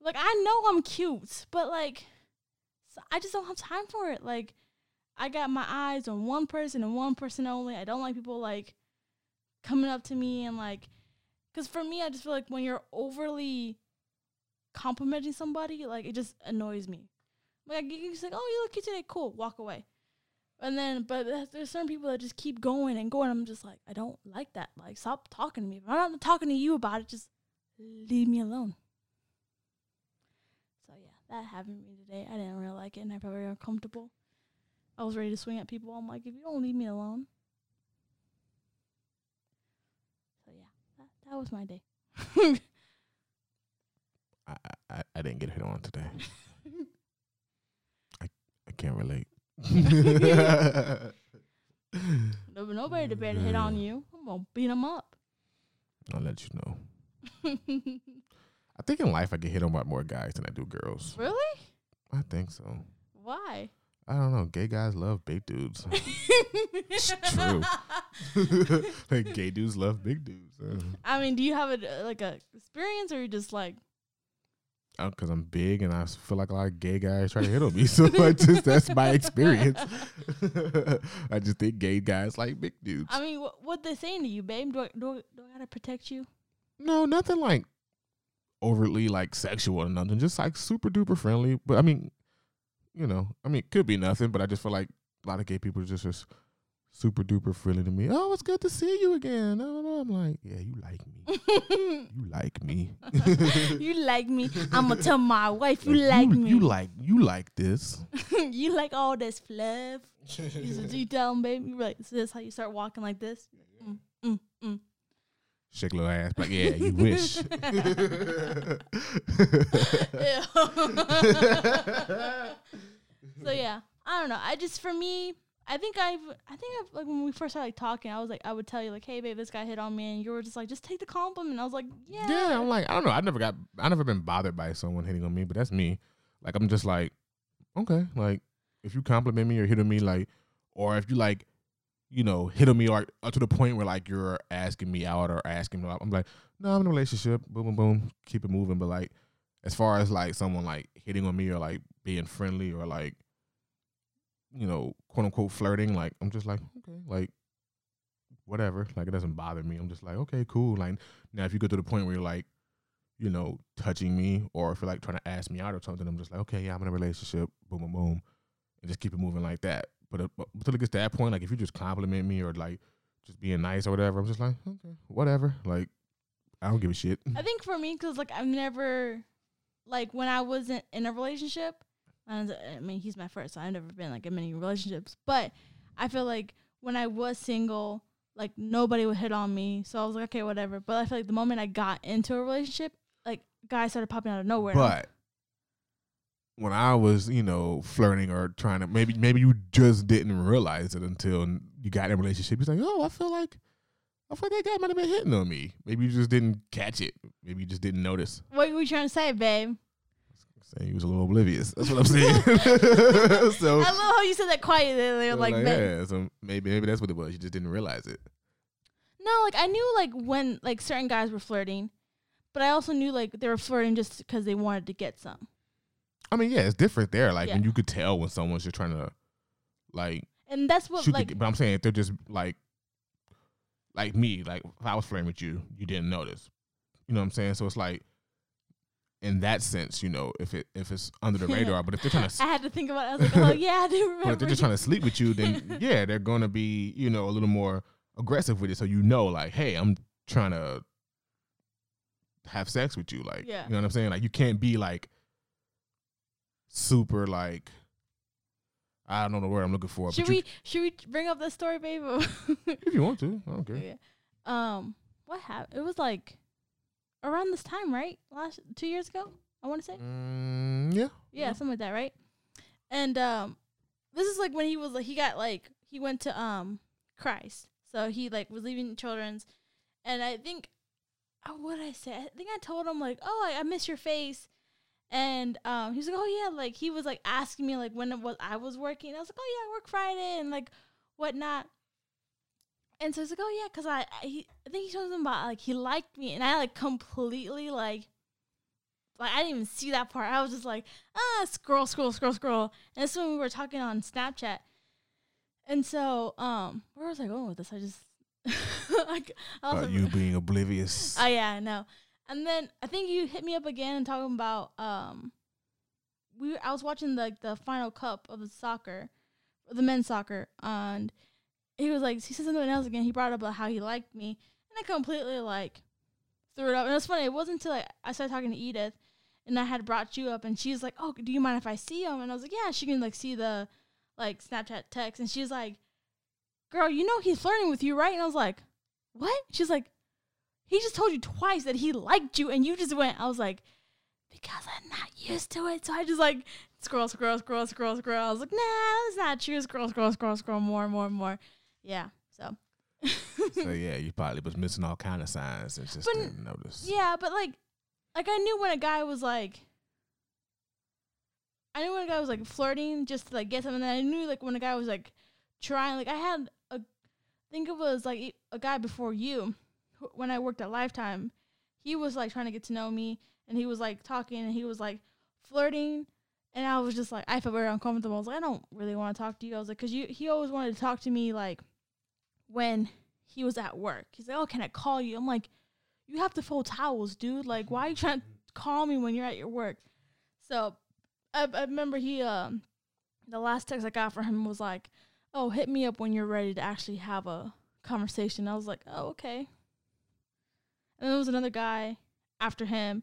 Like I know I'm cute, but like I just don't have time for it. Like I got my eyes on one person and one person only. I don't like people like coming up to me and like cuz for me I just feel like when you're overly complimenting somebody, like it just annoys me. Like you just like, "Oh, you look cute today. Cool." Walk away. And then but there's- there's certain people that just keep going and going. I'm just like, I don't like that. Like stop talking to me. If I'm not talking to you about it, just leave me alone. So yeah, that happened to me today. I didn't really like it, and I felt very uncomfortable. I was ready to swing at people. I'm like, if you don't leave me alone. So yeah, that that was my day. <laughs> I, I, I didn't get hit on today. <laughs> I I can't relate. No, nobody to better hit on you. I'm gonna beat them up. I'll let you know. I think in life I get hit on by more guys than I do girls. really? I think so. Why? I don't know. Gay guys love big dudes. <laughs> it's true. <laughs> like gay dudes love big dudes. I mean, do you have a like a experience, or you just like because I'm big and I feel like a lot of gay guys try to hit on me. <laughs> So I just that's my experience. <laughs> I just think gay guys like big dudes. I mean, what what they saying to you, babe? Do I, do I, do I gotta protect you? no, nothing like overtly like sexual or nothing. Just like super duper friendly. But I mean, you know, I mean, it could be nothing. But I just feel like a lot of gay people just just super duper friendly to me. Oh, it's good to see you again. Oh. I'm like, yeah, you like me. <laughs> You like me. <laughs> you like me? I'm gonna tell my wife you Like, like you, me. You like you like this. <laughs> you like all this fluff. You tell them, baby. You're like, so this how you start walking like this? Mm, mm, mm. Shake a little ass. Like, yeah, you wish. so yeah, I don't know. I just for me, I think I've, I think I've like when we first started like, talking, I was like, I would tell you like, hey babe, this guy hit on me, and you were just like, just take the compliment. I was like, yeah, yeah, I'm like, I don't know. I never got, I never been bothered by someone hitting on me, but that's me. Like, I'm just like, okay, like if you compliment me or hit on me, like, or if you like, you know, hit on me or up to the point where like you're asking me out or asking me out, I'm like, no, I'm in a relationship. Boom, boom, boom, keep it moving. But like, as far as like someone like hitting on me or like being friendly or like, you know, quote unquote flirting, like I'm just like, okay, like whatever. Like it doesn't bother me. I'm just like, okay, cool. Like now if you go to the point where you're like, you know, touching me or if you're like trying to ask me out or something, I'm just like, okay, yeah, I'm in a relationship, boom, boom, boom. And just keep it moving like that. But, uh, until it gets to that point, like if you just compliment me or like just being nice or whatever, I'm just like, okay, whatever. Like I don't give a shit. I think for me, because like I've never, like when I wasn't in a relationship, I mean he's my first, so I've never been like in many relationships, but I feel like when I was single, like nobody would hit on me. So I was like, okay, whatever. But I feel like the moment I got into a relationship, like guys started popping out of nowhere. But when I was, you know, flirting or trying to maybe maybe you just didn't realize it until you got in a relationship. You're like, oh, I feel like I feel like that guy might have been hitting on me. Maybe you just didn't catch it. Maybe you just didn't notice. what were you trying to say, babe? Saying you was a little oblivious. That's what I'm saying. <laughs> so I love how you said that quietly. They're like, like, yeah, so maybe maybe that's what it was. You just didn't realize it. No, like I knew like when like certain guys were flirting, but I also knew like they were flirting just because they wanted to get some. I mean, yeah, it's different there. Like when Yeah. you could tell when someone's just trying to like And that's what like the, but I'm saying if they're just like like me, like if I was flirting with you, you didn't notice. You know what I'm saying? So it's like in that sense, you know, if it if it's under the <laughs> radar, but if they're trying to I had to think about it. I was like, oh yeah, I do remember. <laughs> but if they're just trying to sleep with you, then <laughs> yeah, they're gonna be, you know, a little more aggressive with it. So you know, like, hey, I'm trying to have sex with you. Like Yeah. you know what I'm saying? Like you can't be like super like I don't know the word I'm looking for. should we should we bring up the story, babe? if you want to, I don't care. yeah. Um, what happened? It was like around this time, right? Last two years ago, I want to say. Mm, yeah. Yeah, something like that, right? And um, this is like when he was like he got like he went to um Christ, so he like was leaving children's, and I think, oh, what did I say? I think I told him like, oh, I, I miss your face, and um, he was like, oh yeah, like he was like asking me like when it was I was working. I was like, oh yeah, I work Friday and like whatnot. And so he's like, oh yeah, cause I, I he I think he told him about like he liked me, and I like completely like like I didn't even see that part. I was just like, ah, scroll, scroll, scroll, scroll. And this is when we were talking on Snapchat. And so, um, where was I going with this? I just, <laughs> like, I About you being oblivious. <laughs> Oh yeah, I know. And then I think you hit me up again and talking about um, we I was watching like the final cup of the soccer, the men's soccer, and he was like he said something else again. He brought up how he liked me, and I completely like threw it up. And it's funny. It wasn't until like, I started talking to Edith, and I had brought you up, and she's like, "Oh, do you mind if I see him?" And I was like, "Yeah." She can like see the like Snapchat text, and she's like, "Girl, you know he's flirting with you, right?" And I was like, "What?" She's like, "He just told you twice that he liked you, and you just went." I was like, "Because I'm not used to it." So I just like scroll, scroll, scroll, scroll, scroll. I was like, "Nah, that's not true." Scroll, scroll, scroll, scroll, more, more, more. Yeah. So. so <laughs> yeah, you probably was missing all kind of signs and just But- didn't notice. Yeah, but like, like I knew when a guy was like, I knew when a guy was like flirting just to like get something. And I knew like when a guy was like trying. Like I had a, I think it was like a guy before you, who- when I worked at Lifetime. He was like trying to get to know me, and he was like talking, and he was like flirting. And I was just like, I felt very uncomfortable. I was like, I don't really want to talk to you. I was like, cause you, he always wanted to talk to me like when he was at work. He's like, oh, can I call you? I'm like, you have to fold towels, dude. Like, why are you trying to call me when you're at your work? So I, I remember he, um, the last text I got from him was like, oh, hit me up when you're ready to actually have a conversation. I was like, oh, okay. And there was another guy after him,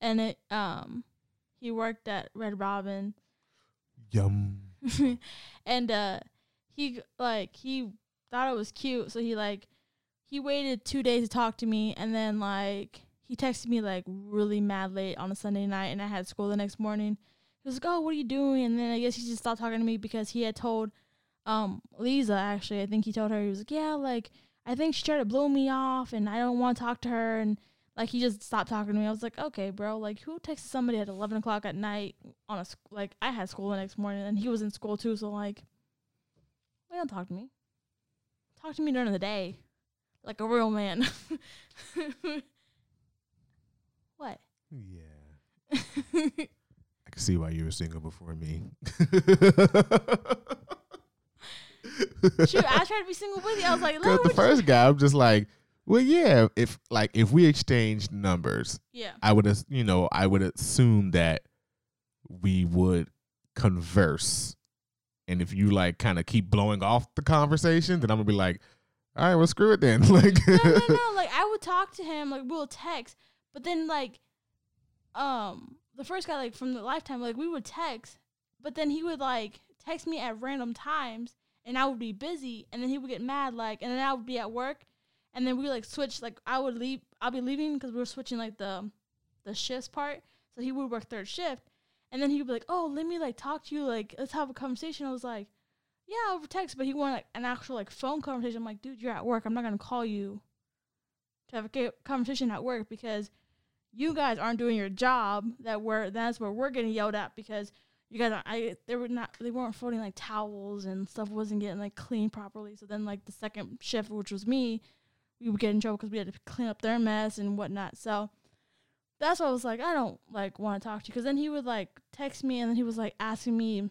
and it, um, he worked at Red Robin, Yum. <laughs> and uh, he like he thought it was cute, so he like he waited two days to talk to me, and then like he texted me like really mad late on a Sunday night, and I had school the next morning. He was like, "Oh, what are you doing?" And then I guess he just stopped talking to me because he had told um Lisa actually. I think he told her he was like, "Yeah, like I think she tried to blow me off, and I don't want to talk to her." And like he just stopped talking to me. I was like, "Okay, bro. Like who texts somebody at eleven o'clock at night on a sc- like I had school the next morning, and he was in school too. So like, why don't talk to me? Talk to me during the day, like a real man." <laughs> what? Yeah. <laughs> I can see why you were single before me. Shoot, I tried to be single with you. I was like, <laughs> "Look, the first guy, I'm just like, well, yeah. If like if we exchanged numbers, yeah, I would, you know, I would assume that we would converse. And if you like kind of keep blowing off the conversation, then I'm gonna be like, all right, well, screw it then. <laughs> like, no, no, no. <laughs> Like I would talk to him, like we'll text, but then like, um, the first guy like from the lifetime, like we would text, but then he would like text me at random times, and I would be busy, and then he would get mad, like, and then I would be at work, and then we like switch, like, I would leave, I'll be leaving because we were switching like the the shifts part, so he would work third shift, and then he would be like, oh, let me like talk to you, like, let's have a conversation. I was like, yeah, over text, but he wanted like, an actual like phone conversation. I'm like, dude, you're at work. I'm not gonna call you to have a conversation at work because you guys aren't doing your job. That we're that's where we're getting yelled at because you guys I they were not they weren't folding like towels and stuff wasn't getting like cleaned properly. So then like the second shift, which was me, we would get in trouble because we had to clean up their mess and whatnot. So that's why I was like, I don't like want to talk to you because then he would like text me and then he was like asking me.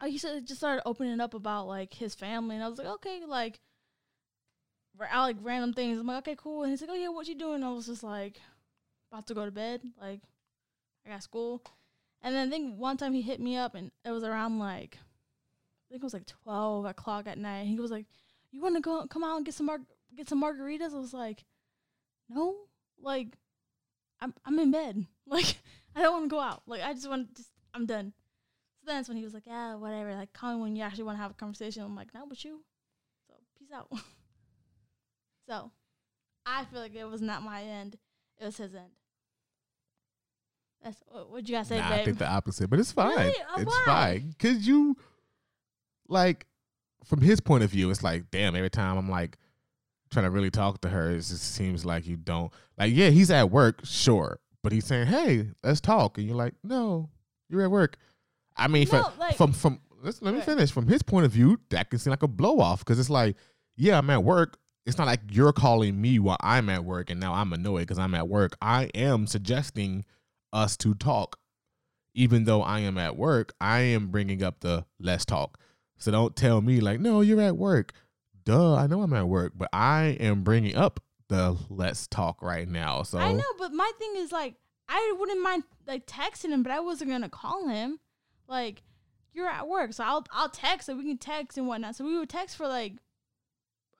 Oh, he said just started opening up about like his family and I was like, okay, like. I like random things. I'm like, okay, cool. And he's like, oh yeah, what you doing? I was just like, about to go to bed. Like, I got school. And then I think one time he hit me up and it was around like, I think it was like 12 o'clock at night. He was like, you want to go come out and get some mar- get some margaritas? I was like, no, like, I'm I'm in bed. <laughs> Like, I don't want to go out. Like, I just want to just I'm done. So then that's when he was like, yeah, whatever. Like, call me when you actually want to have a conversation. I'm like, not with you. So peace out. <laughs> so, I feel like it was not my end. It was his end. That's what would you guys say, nah, babe? I think the opposite, but it's fine. Really? Uh, It's why? fine because you, like, from his point of view, it's like, damn. Every time I'm like trying to really talk to her, it just seems like you don't. Like, yeah, he's at work, sure, but he's saying, "Hey, let's talk," and you're like, "No, you're at work." I mean, No, from like- from from let's, let me Right. finish. From his point of view, that can seem like a blow off because it's like, yeah, I'm at work. It's not like you're calling me while I'm at work, and now I'm annoyed because I'm at work. I am suggesting us to talk, even though I am at work. I am bringing up the let's talk. So don't tell me like, no, you're at work. Duh, I know I'm at work, but I am bringing up the let's talk right now. So I know, but my thing is like I wouldn't mind like texting him, but I wasn't gonna call him. Like you're at work, so I'll I'll text, so we can text and whatnot. So we would text for like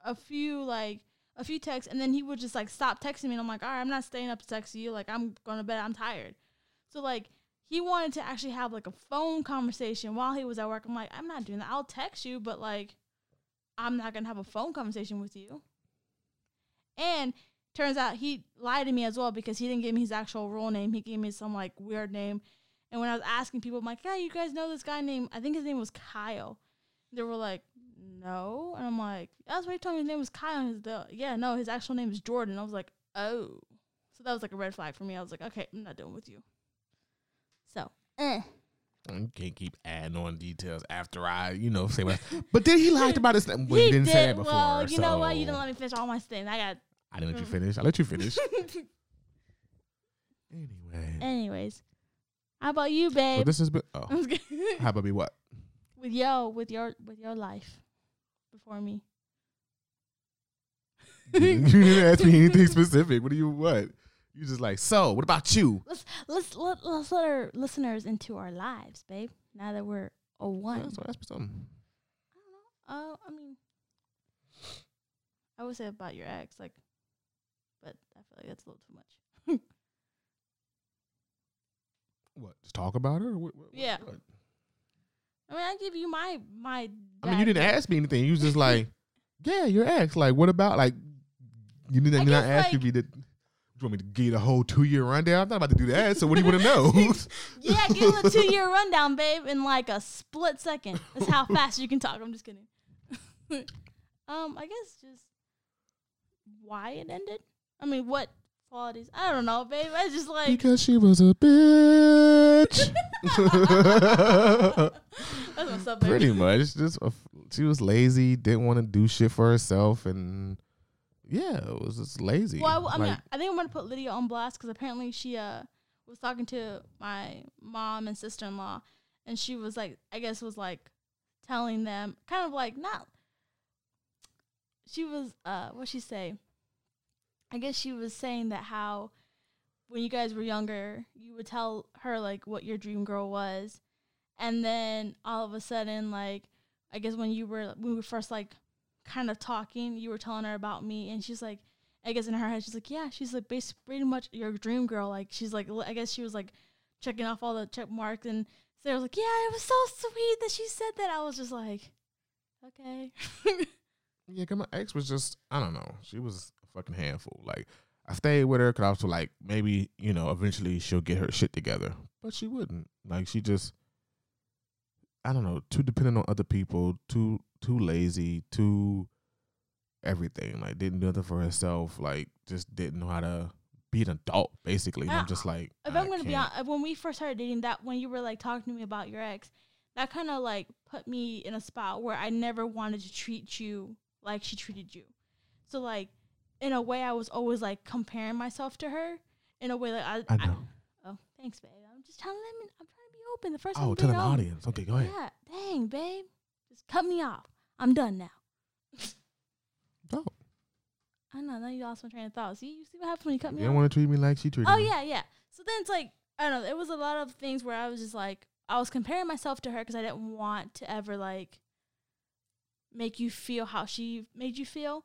a few like a few texts, and then he would just like stop texting me, and I'm like, all right, I'm not staying up to text you. Like I'm going to bed. I'm tired. So like he wanted to actually have like a phone conversation while he was at work. I'm like, I'm not doing that. I'll text you, but like I'm not gonna have a phone conversation with you. And turns out he lied to me as well because he didn't give me his actual real name. He gave me some like weird name. And when I was asking people, I'm like, yeah, you guys know this guy named, I think his name was Kyle. They were like, no. And I'm like, that's what he told me his name was Kyle. And he's the, yeah, no, his actual name is Jordan. I was like, oh. So that was like a red flag for me. I was like, okay, I'm not dealing with you. So, eh. you can't keep adding on details after I, you know, say what. But then he <laughs> lied about this. Well, he, he didn't did. say that before. well, you know what? You so- didn't let me finish all my things. I got. I didn't let you Mm. finish. I let you finish. <laughs> anyway, Anyways, how about you, so babe? this has been. Oh, <laughs> I'm just kidding. how about me? What? with yo, with your, with your life before me. you didn't ask me anything specific. What do you what? You just like so. What about you? Let's let's let, let's let our listeners into our lives, babe. Now that we're a one. So ask me something. Oh, I mean, I would say about your ex, like, but I feel like that's a little too much. <laughs> What? Just talk about her. What, what, Yeah. what? I mean, I give you my my. I mean, you didn't ask me anything. You was just <laughs> like, yeah, your ex. Like, what about like? You didn't I not asking like- me to. You want me to give you the whole two year rundown? I'm not about to do that. So what do you want to know? <laughs> Yeah, give them a two year rundown, babe, in like a split second. That's how <laughs> fast you can talk. I'm just kidding. <laughs> um, I guess just why it ended. I mean, what qualities? I don't know, babe. I just like because she was a bitch. that's what's up, babe. Pretty much, just a she was lazy, didn't want to do shit for herself, and yeah, it was just lazy. Well, I, I mean, Like, I think I'm gonna put Lydia on blast because apparently she uh was talking to my mom and sister in law, and she was like, I guess was like telling them, kind of like not. She was uh, what she say? I guess she was saying that how when you guys were younger, you would tell her like what your dream girl was, and then all of a sudden, like I guess when you were when we were first like kind of talking, you were telling her about me, and she's like, I guess in her head, she's like, yeah, she's like bas- pretty much your dream girl. Like she's like, I guess she was like checking off all the check marks, and Sarah was like, yeah, it was so sweet that she said that. I was just like, okay. <laughs> Yeah, cause my ex was just I don't know. She was a fucking handful. Like I stayed with her because I was like maybe you know eventually she'll get her shit together, but she wouldn't. Like she just I don't know, too dependent on other people, too too lazy, too everything. Like didn't do nothing for herself. Like just didn't know how to be an adult. Basically, and I'm Uh, just like if I I'm gonna be can't. honest, when we first started dating, that when you were like talking to me about your ex, that kind of like put me in a spot where I never wanted to treat you like she treated you. So like, in a way, I was always like comparing myself to her. In a way, like I, I know. oh, thanks, babe. I'm just telling them. I'm be open. The first Oh, being an audience. Okay, go ahead. Yeah, dang, babe. Just cut me off. I'm done now. <laughs> Oh, I know. Now you lost my train of thought. See, you see what happens when you cut you me You don't want to treat me like she treated Oh me. yeah, yeah. So then it's like I don't know. It was a lot of things where I was just like I was comparing myself to her because I didn't want to ever like make you feel how she made you feel.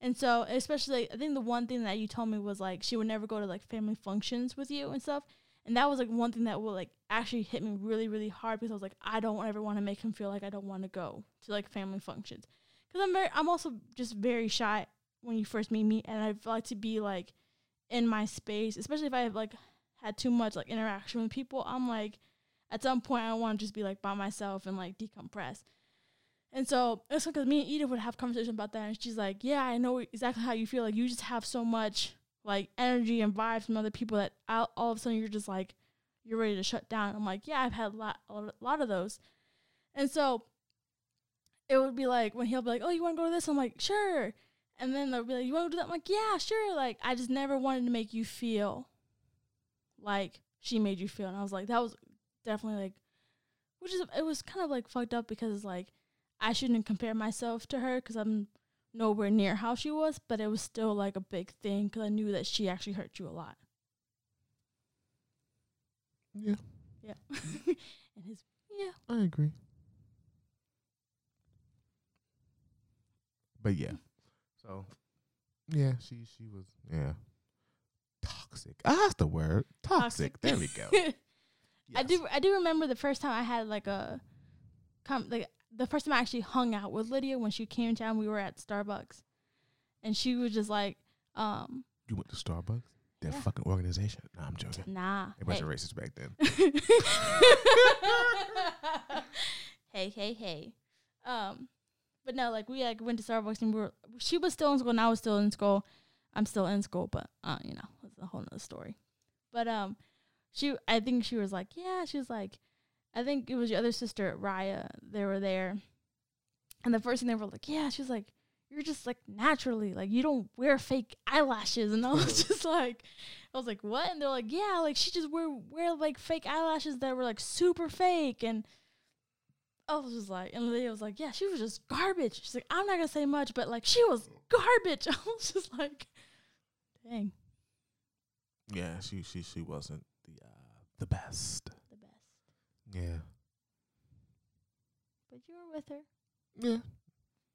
And so, especially, I think the one thing that you told me was like she would never go to like family functions with you and stuff. And that was like one thing that would like actually hit me really, really hard because I was like, I don't ever want to make him feel like I don't want to go to like family functions because I'm very, I'm also just very shy when you first meet me, and I like to be like in my space, especially if I have like had too much like interaction with people. I'm like, at some point, I want to just be like by myself and like decompress. And so it's because me and Edith would have conversation about that, and she's like, "Yeah, I know exactly how you feel. Like you just have so much like energy and vibes from other people that all, all of a sudden you're just like you're ready to shut down." I'm like, "Yeah, I've had a lot, a lot of those." And so it would be like when he'll be like, "Oh, you want to go to this?" I'm like, "Sure." And then they'll be like, "You want to do that?" I'm like, "Yeah, sure." Like I just never wanted to make you feel like she made you feel, and I was like, that was definitely like, which is it was kind of like fucked up because like I shouldn't compare myself to her because I'm nowhere near how she was, but it was still like a big thing because I knew that she actually hurt you a lot. Yeah, Yeah, <laughs> and his yeah. I agree. But yeah, so yeah, she she was yeah toxic. Ah, that's the word toxic. Toxic. There we go. <laughs> I do I do remember the first time I had like a com like the first time I actually hung out with Lydia when she came to town we were at Starbucks and she was just like um You went to Starbucks. That Yeah. fucking organization. Nah, I'm joking. nah Everybody's hey. racist back then. <laughs> hey hey hey um but no like we like went to Starbucks and we were she was still in school and I was still in school I'm still in school but uh you know it's a whole nother story but um she I think she was like yeah she was like I think it was your other sister Raya they were there. And the first thing they were like yeah she was like you're just like naturally like you don't wear fake eyelashes. And I was just like I was like what? And they're like yeah like she just wear wear like fake eyelashes that were like super fake. And I was just like and Lydia was like yeah she was just garbage. She's like I'm not gonna say much but like she was garbage. <laughs> I was just like dang. Yeah, she she she wasn't the uh, the best. Yeah, but you were with her yeah.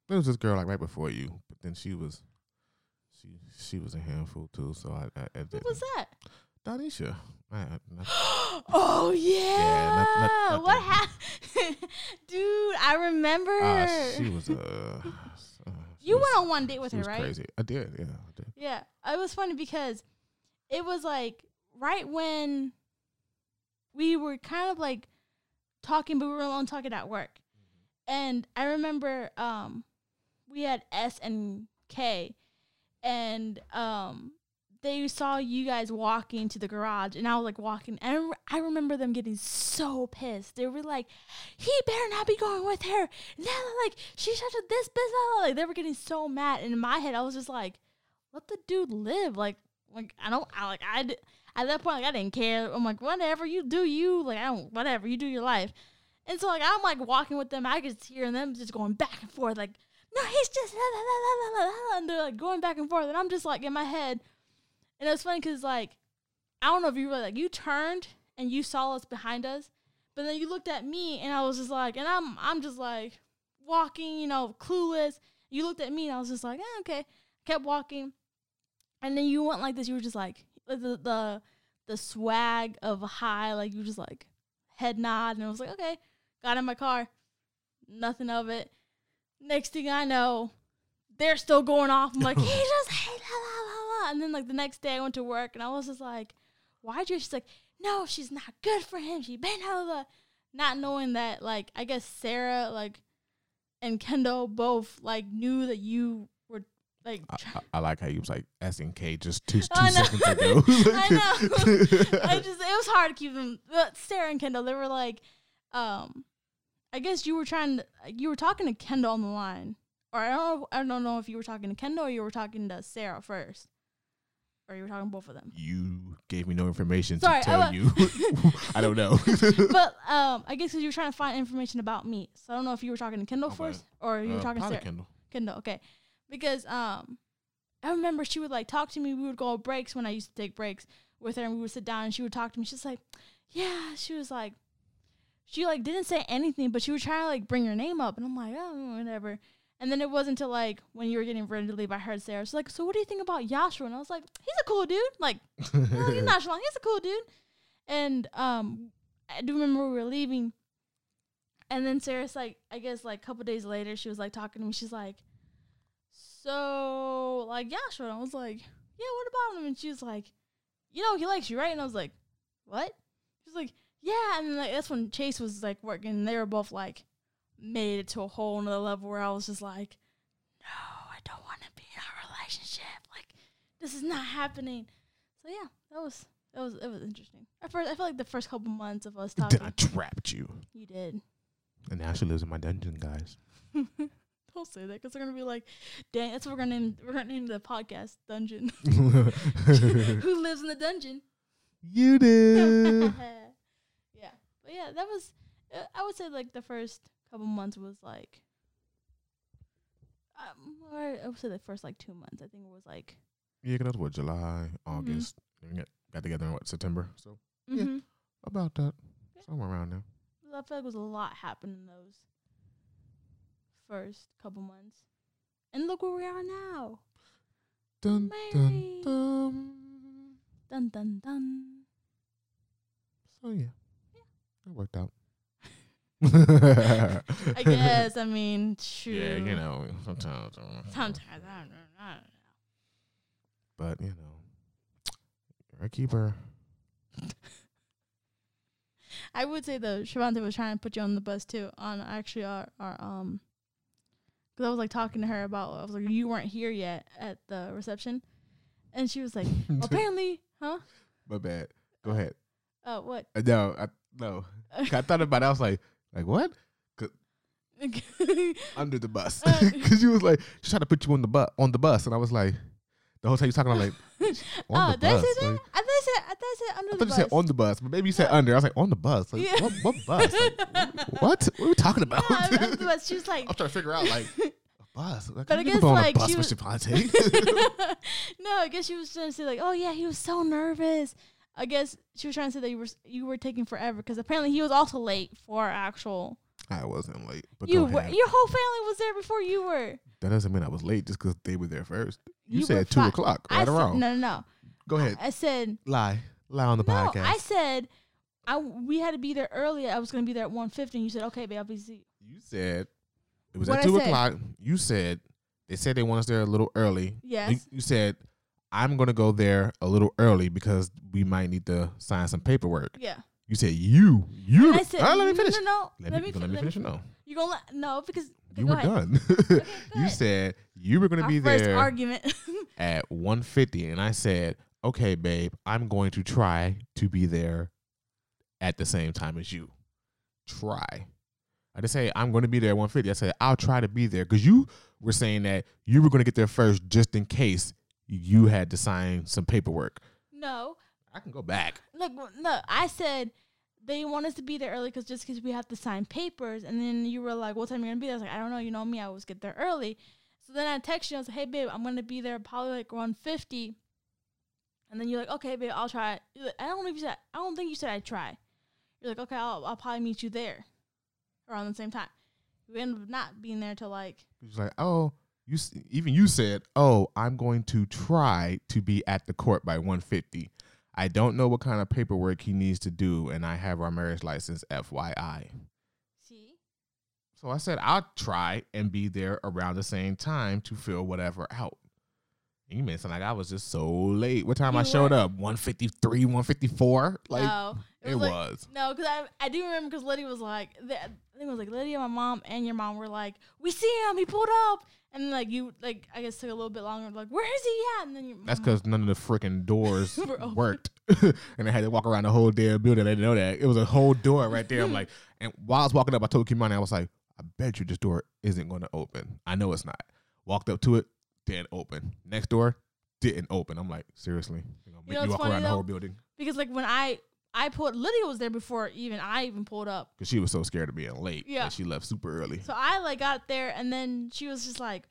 There was this girl like right before you, but then she was she she was a handful too. So I, I, I who was that Donisha. I, <gasps> oh yeah, not- not- what happened <laughs> dude I remember uh, she was uh, uh, you was- went on one date with her right Crazy. I did. Yeah, I did. Yeah, it was funny because it was like right when we were kind of like talking, but we were alone talking at work. And I remember um, we had S and K, and um, they saw you guys walking to the garage, and I was like walking, and I, rem- I remember them getting so pissed. They were like, "He better not be going with her." Now, like she's such a this business. Like they were getting so mad, and in my head, I was just like, "Let the dude live." Like, like I don't, I like I d- at that point, like I didn't care. I'm like, whatever you do, you like I don't, whatever you do your life. And so like I'm like walking with them, I could hear them just going back and forth, like, no, he's just la, la, la, la, la, la," and they're like going back and forth, and I'm just like in my head, and it was funny because like I don't know if you were like you turned and you saw us behind us, but then you looked at me and I was just like, and I'm I'm just like walking, you know, clueless. You looked at me and I was just like, eh, okay, kept walking, and then you went like this. You were just like the the the swag of high, like you just like head nod, and I was like, okay. Got in my car, nothing of it. Next thing I know, they're still going off. I'm like, <laughs> he just hate la la la la. And then like the next day I went to work and I was just like, why'd you? She's like, no, she's not good for him. She been over. Not knowing that like I guess Sarah like and Kendall both like knew that you like. I, I, I like how you was like Kay just two, <laughs> two I seconds ago. <laughs> <laughs> I know. I just it was hard to keep them. But Sarah and Kendall, they were like, um, I guess you were trying to you were talking to Kendall on the line, or I don't know, I don't know if you were talking to Kendall or you were talking to Sarah first, or you were talking both of them. you gave me no information Sorry, to I tell wa- you. I don't know. but um, I guess 'cause you were trying to find information about me, so I don't know if you were talking to Kendall first or you were Uh, talking to Sarah. Kendall. Kendall, okay. Because um I remember she would like talk to me. We would go on breaks when I used to take breaks with her and we would sit down and she would talk to me. She's like, Yeah, she was like she like didn't say anything, but she was trying to like bring her name up and I'm like, Oh, whatever. And then it wasn't until like when you were getting ready to leave, I heard Sarah. She's like, So what do you think about Yashua? And I was like, He's a cool dude. Like, <laughs> no, he's not Shalon. He's a cool dude. And um I do remember we were leaving and then Sarah's like, I guess like a couple days later, she was like talking to me. She's like, so like Yashua. And I was like, yeah, what about him? And she was like, you know, he likes you, right? And I was like, what? She's like, yeah. And then like that's when Chase was like working. And they were both like made it to a whole nother level where I was just like, no, I don't want to be in a relationship. Like this is not happening. So yeah, that was that was it was interesting. At first, I feel like the first couple months of us talking, I trapped you. you did. And now she lives in my dungeon, guys. <laughs> Don't say that because they're gonna be like, "Dang, that's what we're gonna name. We're gonna name the podcast Dungeon. <laughs> <laughs> Who lives in the dungeon?" You do. <laughs> yeah, but yeah, that was. Uh, I would say like the first couple months was like. Um, or I would say the first like two months. I think it was like. yeah, 'cause that's what July, Mm-hmm. August. We got, got together in what September. So Yeah. Mm-hmm. about that, Yeah. somewhere around there. I feel like it was a lot happening in those first couple months, and look where we are now. Dun dun dun. Dun dun dun. So yeah, it worked out. <laughs> I guess. I mean, shoot. <laughs> Yeah, you know, sometimes. uh, Sometimes I don't know. I don't know. But you know, you're a keeper. <laughs> I would say though, Shavante was trying to put you on the bus too. On actually our our um, because I was like talking to her about. I was like, you weren't here yet at the reception, and she was like, <laughs> apparently, huh? My bad. Go ahead. Uh, what? Uh, No, I, no. <laughs> I thought about it. I was like, like what? <laughs> Under the bus, Uh, because you was like, she tried to put you on the bus on the bus, and I was like, the whole time you talking, I'm like, on oh, the bus. say that? like- I thought I said. I thought I said under I the thought you bus. said on the bus, but maybe you said under. I was like, on the bus. Like, Yeah. what, what bus? Like, <laughs> what? What are we talking about? <laughs> Yeah, under the bus. She was <laughs> like, I'm trying to figure out like a bus. Like, But I I guess, like, bus she was- no, I guess she was trying to say like, oh yeah, he was so nervous. I guess she was trying to say that you were you were taking forever because apparently he was also late for our actual. I wasn't late, but you were your whole family was there before you were. That doesn't mean I was late just because they were there first. You, were said two o'clock, I right said, or wrong? No, no, no. Go ahead, I said lie, lie on the no. podcast. I said I we had to be there early. I was gonna be there at one fifty. and You said okay, babe, I'll be. Z-. you said it was What'd at I two say? o'clock. You said they said they want us there a little early. Yes. You, you said I'm gonna go there a little early because we might need to sign some paperwork. Yeah. You said you, you. And I said Ah, let me finish. No, no, Let, let, me, me, let me let finish. No, You gonna let no because okay, you were ahead. done. <laughs> go you said you were gonna Our be there argument. <laughs> at 150 and I said, "Okay, babe, I'm going to try to be there at the same time as you." Try. I didn't say I'm going to be there at 150. I said I'll try to be there cuz you were saying that you were going to get there first just in case you had to sign some paperwork. no, I can go back. look, no. I said they want us to be there early because just because we have to sign papers. And then you were like, "What time are you gonna be there?" I was like, "I don't know. You know me. I always get there early." So then I texted you. I was like, "Hey, babe, I'm gonna be there probably like 150." And then you're like, "Okay, babe, I'll try." Like, I don't know if you said. I don't think you said I'd try. You're like, "Okay, I'll I'll probably meet you there around the same time." We end up not being there till like He was like, "Oh, you even you said, "Oh, I'm going to try to be at the court by 150." I don't know what kind of paperwork he needs to do and I have our marriage license FYI. see. So I said I'll try and be there around the same time to fill whatever out. You made it sound like I was just so late. What time You I showed were. up? 153, 154? Like no, it like- was. No, because I I do remember because Lydia was like, the, I think it was like Lydia, my mom, and your mom were like, we see him, he pulled up, and like you like I guess took a little bit longer, like where is he at? And then your That's because none of the freaking doors <laughs> worked, <laughs> and I had to walk around the whole damn building. I didn't know that it was a whole door right there. I'm <laughs> like, and while I was walking up, I told Kimani, I was like, I bet you this door isn't going to open. I know it's not. Walked up to it, didn't open. Next door, didn't open. I'm like, seriously, you know, You know you walk around funny, the whole building because like when I I pulled Lydia was there before even I even pulled up, because she was so scared of being late. Yeah. she left super early. so I like got there and then she was just like.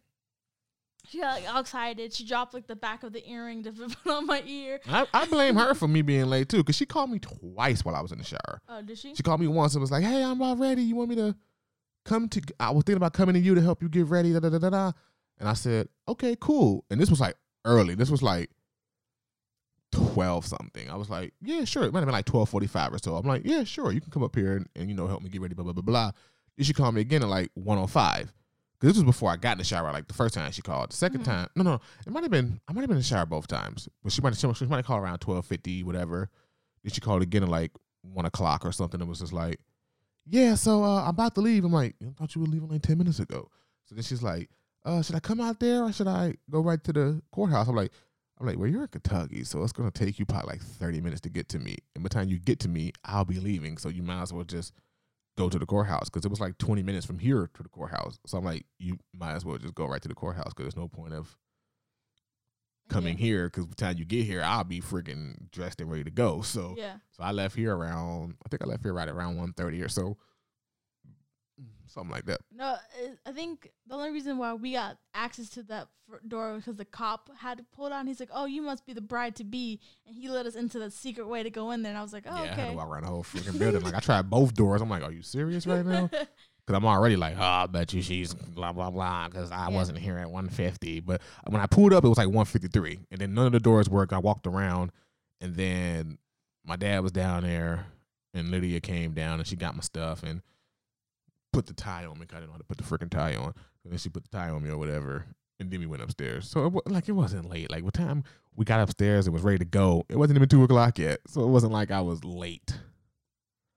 She got like all excited. She dropped like the back of the earring to <laughs> put on my ear. I, I blame her for me being late too, because she called me twice while I was in the shower. Oh, did she? She called me once and was like, "Hey, I'm all ready. You want me to come to?" I was thinking about coming to you to help you get ready. Da da da da. And I said, "Okay, cool." And this was like early. This was like twelve something. I was like, "Yeah, sure." It might have been like twelve forty five or so. I'm like, "Yeah, sure. You can come up here and, and you know help me get ready." Blah blah blah blah. Then she called me again at like one o five. Cause this was before I got in the shower. Like the first time she called. The 2nd Mhm. time, no, no, it might have been. I might have been in the shower both times. But she might have. She might have called around twelve fifty, whatever. Then she called again at like one o'clock or something. It was just like, yeah, so uh, I'm about to leave. I'm like, I thought you were leaving like 10 minutes ago. So then she's like, uh, should I come out there or should I go right to the courthouse? I'm like, I'm like, well, you're in Kentucky, so it's gonna take you probably like 30 minutes to get to me. And by the time you get to me, I'll be leaving. So you might as well just go to the courthouse because it was like 20 minutes from here to the courthouse. So I'm like, you might as well just go right to the courthouse because there's no point of coming here because by the time you get here, I'll be freaking dressed and ready to go. So Yeah. so I left here around, I think I left here right around 1.30 or so. Something like that. No, I think the only reason why we got access to that door was because the cop had to pull it on. He's like, "Oh, you must be the bride to be," and he let us into the secret way to go in there. And I was like, "Oh, yeah, I had okay." to walk around the whole <laughs> freaking building. Like I tried both doors. I'm like, are you serious right now? <laughs> Because I'm already like, oh, I bet you she's blah blah blah. Because I Yeah. wasn't here at 150. But when I pulled up, it was like 153, and then none of the doors worked. I walked around, and then my dad was down there, and Lydia came down, and she got my stuff and put the tie on me. I didn't know how to put the freaking tie on. And then she put the tie on me or whatever. And then we went upstairs. So it, like it wasn't late. Like the time we got upstairs and was ready to go, it wasn't even two o'clock yet. So it wasn't like I was late.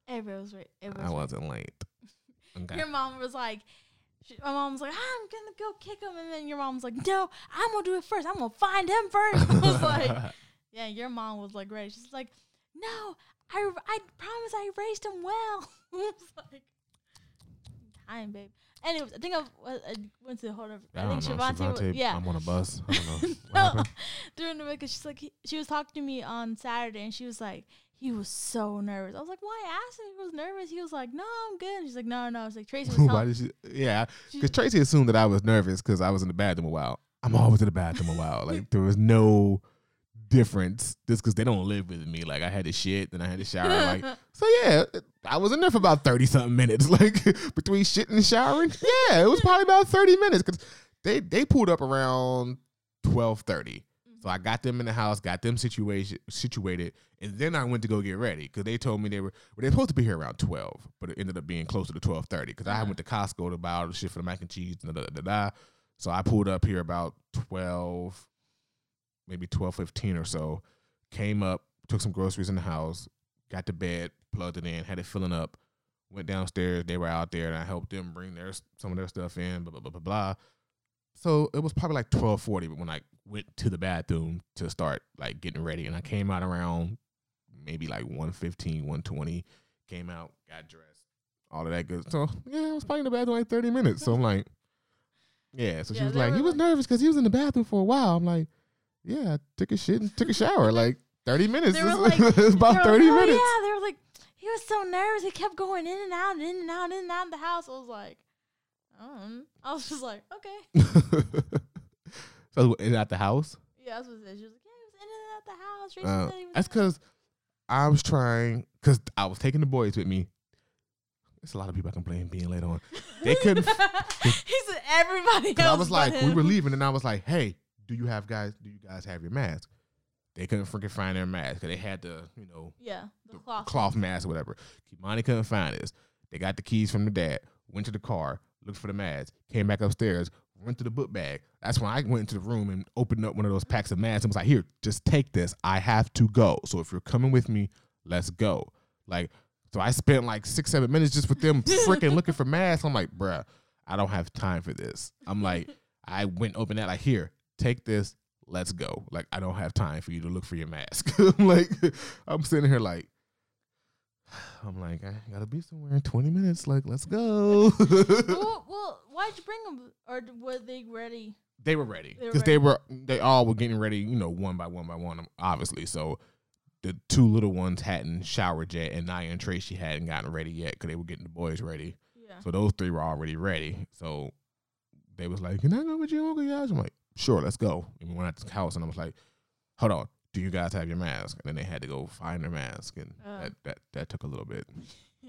Everybody was right. Everybody I was wasn't late. <laughs> Okay. Your mom was like, she, my mom was like, I'm gonna go kick him, and then your mom was like, No, I'm gonna do it first. I'm gonna find him first. <laughs> I was like, <laughs> Yeah, your mom was like ready. She's like, No, I I promise I raised him well. I was like, Time, babe. Anyways, I think I uh, uh, went to the hold of. I I, think. Shavante, Shavante, yeah. I'm on a bus. I don't know. <laughs> No, during <laughs> the week, 'cause she's like, he, she was talking to me on Saturday, and she was like, he was so nervous. I was like, why? I asked him if he was nervous. He was like, no, I'm good. And she's like, no, no. It's like Tracy was <laughs> Why did she? Yeah, because Tracy assumed that I was nervous because I was in the bathroom a while. I'm always in the bathroom a while. Like there was no difference just because they don't live with me. Like I had to shit, then I had to shower. Like <laughs> so, yeah, I was in there for about thirty something minutes. <laughs> Like between shit and showering, yeah, it was probably about thirty minutes because they they pulled up around twelve thirty. So I got them in the house, got them situation situated, and then I went to go get ready because they told me they were well, they were supposed to be here around twelve, but it ended up being closer to twelve thirty because I Uh-huh. went to Costco to buy all the shit for the mac and cheese and da da da da. So I pulled up here about twelve, maybe twelve fifteen or so. Came up, took some groceries in the house, got to bed, plugged it in, had it filling up. Went downstairs. They were out there, and I helped them bring their some of their stuff in. Blah blah blah blah blah. So it was probably like twelve forty when I went to the bathroom to start like getting ready, and I came out around maybe like 115, 120. Came out, got dressed, all of that good. So yeah, I was probably in the bathroom like thirty minutes. So I'm like, yeah. So she was like, he was nervous because he was in the bathroom for a while. I'm like, yeah, I took a shit and took a shower <laughs> like thirty minutes. They were <laughs> like- it's about were thirty like, "Oh, minutes. Yeah, they were like, he was so nervous. He kept going in and out, in and out, in and out of the house. I was like, um, I was just like, okay. <laughs> so is it at the house? Yeah, that's what it said. She was like, yeah, he was in and out the house. Uh, said he was that's because I was trying because I was taking the boys with me. There's a lot of people I can blame being late on. They couldn't. he said everybody else. I was like, we were leaving, and I was like, hey, do you have guys? Do you guys have your mask? They couldn't freaking find their mask because they had the you know Yeah, the cloth. cloth mask or whatever. Kimani couldn't find his. They got the keys from the dad. went to the car, looked for the mask, came back upstairs, went to the book bag. That's when I went into the room and opened up one of those packs of masks and was like, "Here, just take this. I have to go. So if you're coming with me, let's go." Like, so I spent like six, seven minutes just with them <laughs> freaking looking for masks. I'm like, bruh, I don't have time for this. I'm like, I went open that like, here, take this, let's go. Like, I don't have time for you to look for your mask. <laughs> I'm like, I'm sitting here like, I'm like, I gotta be somewhere in 20 minutes. Like, let's go. well, <laughs> well, why'd you bring them? Or were they ready? they were ready because they were they all were getting ready, you know, one by one by one, obviously. So the two little ones hadn't showered yet, and Nia and Tracy hadn't gotten ready yet because they were getting the boys ready. Yeah. So those three were already ready. So they was like, "Can I go with you, Uncle Yash?" I'm like, "Sure, let's go." And we went out to the house, and I was like, "Hold on, do you guys have your mask?" And then they had to go find their mask, and Uh. that, that that took a little bit, <laughs>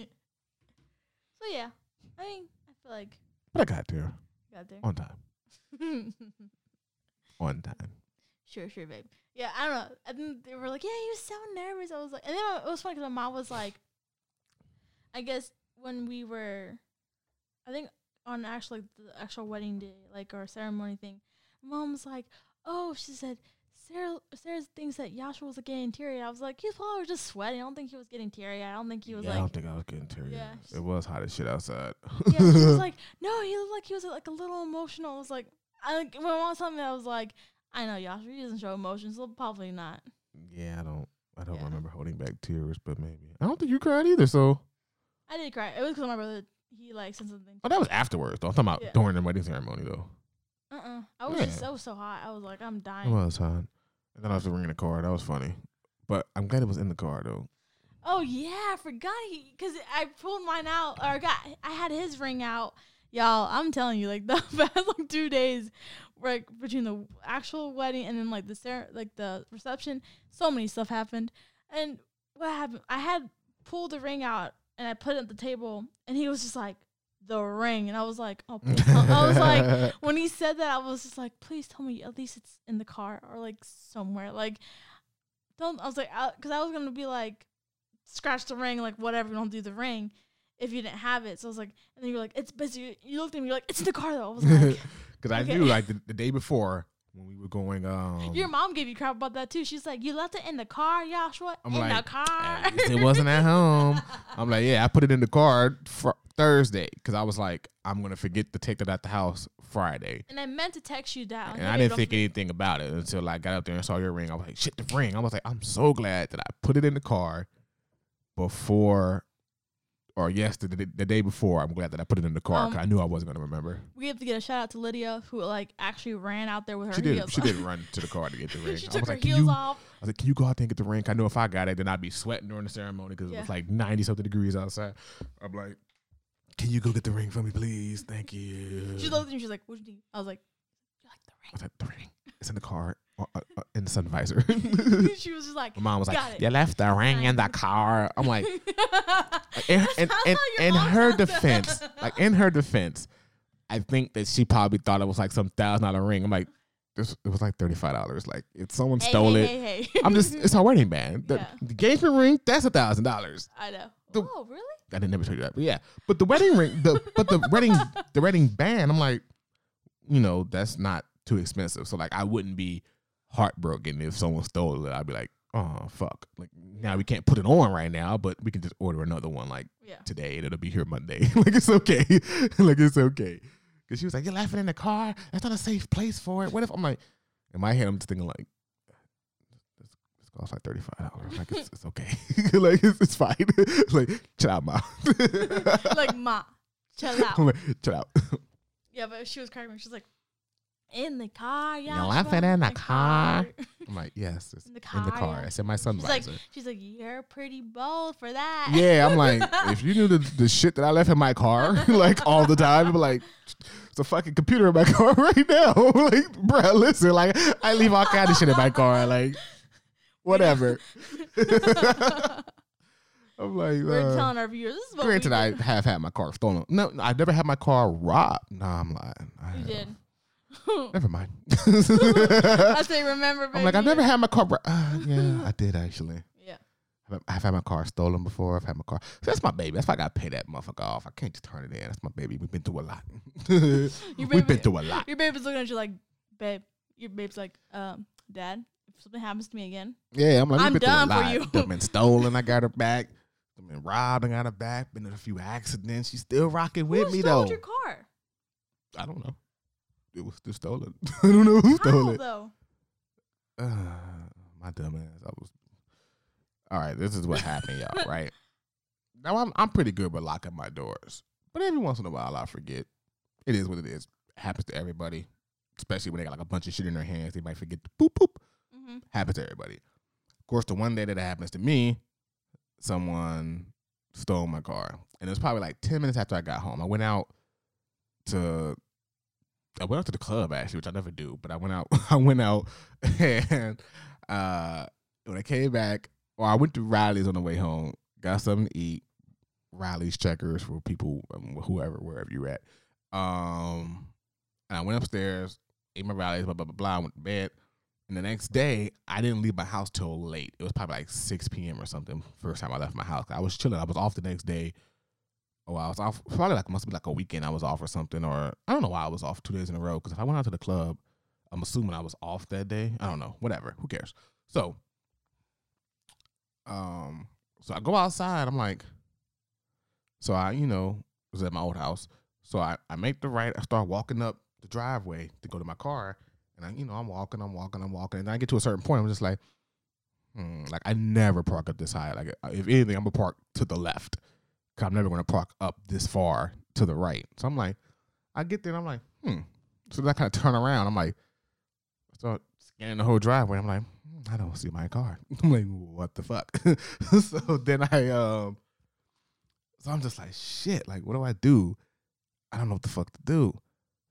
So yeah, I mean, I feel like but I got there got there. on time. <laughs> On time. Sure, sure, babe. Yeah, I don't know. And then they were like, "Yeah, he was so nervous." I was like, and then it was funny because my mom was like, I guess when we were, I think on actually the actual wedding day, like our ceremony thing, mom was like, "Oh," she said, "Sarah, Sarah thinks that Yashua was getting teary." I was like, "He's probably just sweating. I don't think he was getting teary. I don't think he was yeah, I don't think I was getting teary. Yeah. It was hot as shit outside. yeah, she was <laughs> like, "No, he looked like he was like a little emotional." I was like, I like when mom told me, I was like, "I know Yashua, he doesn't show emotions, so probably not." Yeah, I don't. I don't Yeah. remember holding back tears, but maybe I don't think you cried either. So, I did cry. It was because my brother he like said something. oh, that was afterwards. Though. I'm talking about Yeah. during the wedding ceremony, though. I was Yeah. just so so hot. I was like, I'm It dying. was hot. And then I was ringing the car. That was funny, but I'm glad it was in the car though. Oh yeah, I forgot he because I pulled mine out or got I had his ring out. Y'all, I'm telling you, like <laughs> the past like two days, like between the actual wedding and then like the cer- like the reception, so many stuff happened. And what happened? I had pulled the ring out and I put it at the table, and he was just like the ring, and I was like, oh, please I was like, <laughs> when he said that, I was just like, please tell me at least it's in the car or like somewhere. Like, don't. I was like, because I, was gonna be like, scratch the ring, like whatever. Don't do the ring if you didn't have it. So I was like, and then you're like, it's busy. You looked at me, you're like, it's in the car though. I was like, <laughs> because I knew like <laughs> the, the day before when we were going. Um, your mom gave you crap about that too. She's like, you left it in the car, Joshua, I'm in the car. it wasn't at home. I'm like, yeah, I put it in the car fr- Thursday because I was like, I'm gonna forget to take that at the house Friday. and I meant to text you down. And I didn't think anything about it until I got up there and saw your ring. I was like, shit, the ring. I was like, I'm so glad that I put it in the car before or yesterday, the, the day before. I'm glad that I put it in the car Um, because I knew I wasn't going to remember. We have to get a shout out to Lydia who like actually ran out there with her She did. heels. She did run to the car to get the <laughs> ring. she I took was her like, can heels you, off. I was like, can you go out there and get the ring?" I know if I got it, then I'd be sweating during the ceremony because it was like 90 something degrees outside. I'm like, can you go get the ring for me, please? Thank you. She looked at me. She's like, "What do you need?" I was like, "You like the ring?" I was like, the ring. It's in the car, uh, uh, uh, in the sun visor. <laughs> <laughs> she was just like, My mom was like, it. "You left the ring in the <laughs> car." I'm like, in, in, in, in her defense, like in her defense, I think that she probably thought it was like some thousand dollar ring. I'm like, this it was like thirty five dollars. Like if someone Hey, stole hey, it, Hey, hey. I'm just it's our wedding band. The, Yeah. the engagement ring that's a thousand dollars. I know. the- oh, really? I didn't never tell you that, but yeah. But the wedding ring, the but the wedding the wedding band, I'm like, you know, that's not too expensive. So like, I wouldn't be heartbroken if someone stole it. I'd be like, oh fuck. Like now we can't put it on right now, but we can just order another one like Yeah. today, and it'll be here Monday. <laughs> like it's okay. <laughs> like it's okay. Cause she was like, you're laughing in the car. That's not a safe place for it. What if I'm like, in my head, I'm just thinking like. This costs like thirty five dollars. Like it's, it's okay. <laughs> like it's, it's fine. like chill out, mom. like, ma, chill out. Like, chill out. Yeah, but she was crying. She's like, in the car, yeah. You're laughing in the car. I'm like, yes, it's In the in the car, car. yeah. I said my sun She's like, she's like, you're pretty bold for that. yeah, I'm like, <laughs> if you knew the, the shit that I left in my car, <laughs> like all the time, I'd be like, it's a fucking computer in my <laughs> car right now. like, bro, listen, like I leave all kind of shit in my car, like whatever. I'm like, We're uh, telling our viewers this is what granted, we I have had my car stolen. No, no, I've never had my car robbed. No, I'm lying. I You have. did. <laughs> Never mind. <laughs> I say, remember, baby. I'm like, I've never had my car. Uh, yeah, I did actually. Yeah. I've- I've had my car stolen before. I've had my car. So that's my baby. That's why I gotta pay that motherfucker off. I can't just turn it in. That's my baby. We've been through a lot. <laughs> We've been through a lot. Your babe is looking at you like, babe. Your babe's like, um, dad, if something happens to me again, Yeah, I'm like, I'm been done for lot. you. Done been stolen. I got her back. Done been robbed. I got her back. Been in a few accidents. She's still rocking with who me stole though. your car? I don't know. It was still stolen. <laughs> I don't know who stole How it. though? Uh, <sighs> my dumb ass. I was. All right, this is what happened, y'all. <laughs> Right now, I'm I'm pretty good with locking my doors, but every once in a while I forget. It is what it is. happens to everybody, especially when they got like a bunch of shit in their hands. They might forget to boop boop. hmm Happens to everybody. Of course, the one day that it happens to me, someone stole my car, and it was probably like ten minutes after I got home. I went out to I went out to the club actually, which I never do, but I went out <laughs> I went out and uh when I came back, or I went to Rally's on the way home, got something to eat. Rally's checkers for people um, whoever, wherever you're at. Um and I went upstairs, ate my Riley's, blah blah blah blah, I went to bed. And the next day, I didn't leave my house till late. It was probably like 6 p.m. or something. First time I left my house. I was chilling. I was off the next day. Oh, I was off. Probably like must be like a weekend. I was off or something, or I don't know why I was off two days in a row. Because if I went out to the club, I'm assuming I was off that day. I don't know. Whatever. Who cares? So, um, so I go outside. I'm like, so I, you know, was at my old house. So I, I make the right. I start walking up the driveway to go to my car, and I, you know, I'm walking, I'm walking, I'm walking, and I get to a certain point. I'm just like, hmm, like I never park up this high. Like if anything, I'm gonna park to the left. I'm never gonna park up this far to the right. So I'm like, I get there and I'm like, hmm. So then I kind of turn around. I'm like, I start scanning the whole driveway. I'm like, hmm, I don't see my car. <laughs> I'm like, what the fuck? <laughs> so then I um, so I'm just like, shit. Like, what do I do? I don't know what the fuck to do.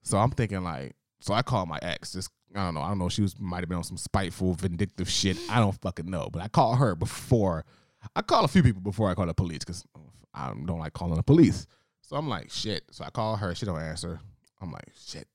So I'm thinking like, so I call my ex. Just I don't know. I don't know. She was might have been on some spiteful, vindictive shit. I don't fucking know. But I called her before. I call a few people before I call the police because I don't like calling the police. So I'm like, shit. So I call her. She don't answer. I'm like, shit.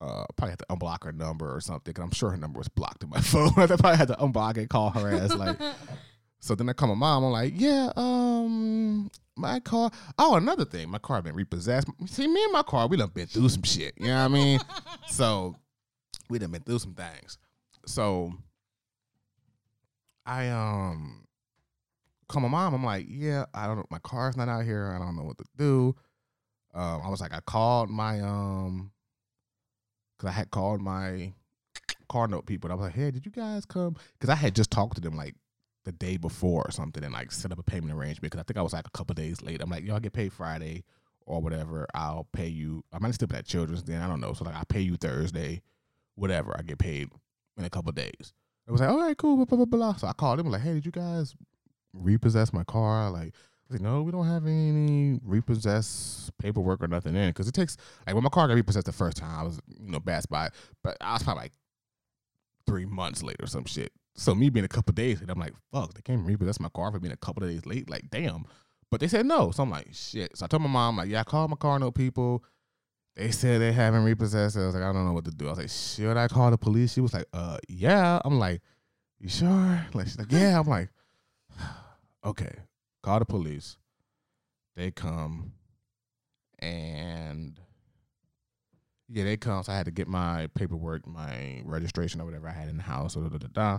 Uh, probably have to unblock her number or something. Cause I'm sure her number was blocked in my <laughs> phone. I probably had to unblock it, call her ass. Like, <laughs> so then I call my mom. I'm like, yeah, um, my car. Oh, another thing, my car been repossessed. See, me and my car, we done been through some shit. You know what I mean? <laughs> so we done been through some things. So I um call my mom. I'm like, yeah, I don't know. My car's not out here. I don't know what to do. Um, I was like, I called my um, cause I had called my car note people. I was like, hey, did you guys come? Cause I had just talked to them like the day before or something and like set up a payment arrangement. Cause I think I was like a couple days late. I'm like, y'all get paid Friday or whatever. I'll pay you. I might still be at Children's then. I don't know. So like, I pay you Thursday, whatever. I get paid in a couple days. I was like, all right, cool, blah, blah, blah, blah. So I called them like, hey, did you guys repossess my car? Like, like, no, we don't have any repossess paperwork or nothing in it. because it takes like when my car got repossessed the first time, I was you know bad spot, but I was probably like three months late or some shit. So me being a couple days late, I'm like, fuck, they can't repossess my car for being a couple days late. Like, damn. But they said no, so I'm like, shit. So I told my mom, like, yeah, I called my car no people. They said they haven't repossessed it. I was like, I don't know what to do. I was like, should I call the police? She was like, uh, yeah. I'm like, you sure? Like, she's like, yeah. I'm like, okay, call the police. They come and yeah, they come. So I had to get my paperwork, my registration or whatever I had in the house. So, da, da, da, da.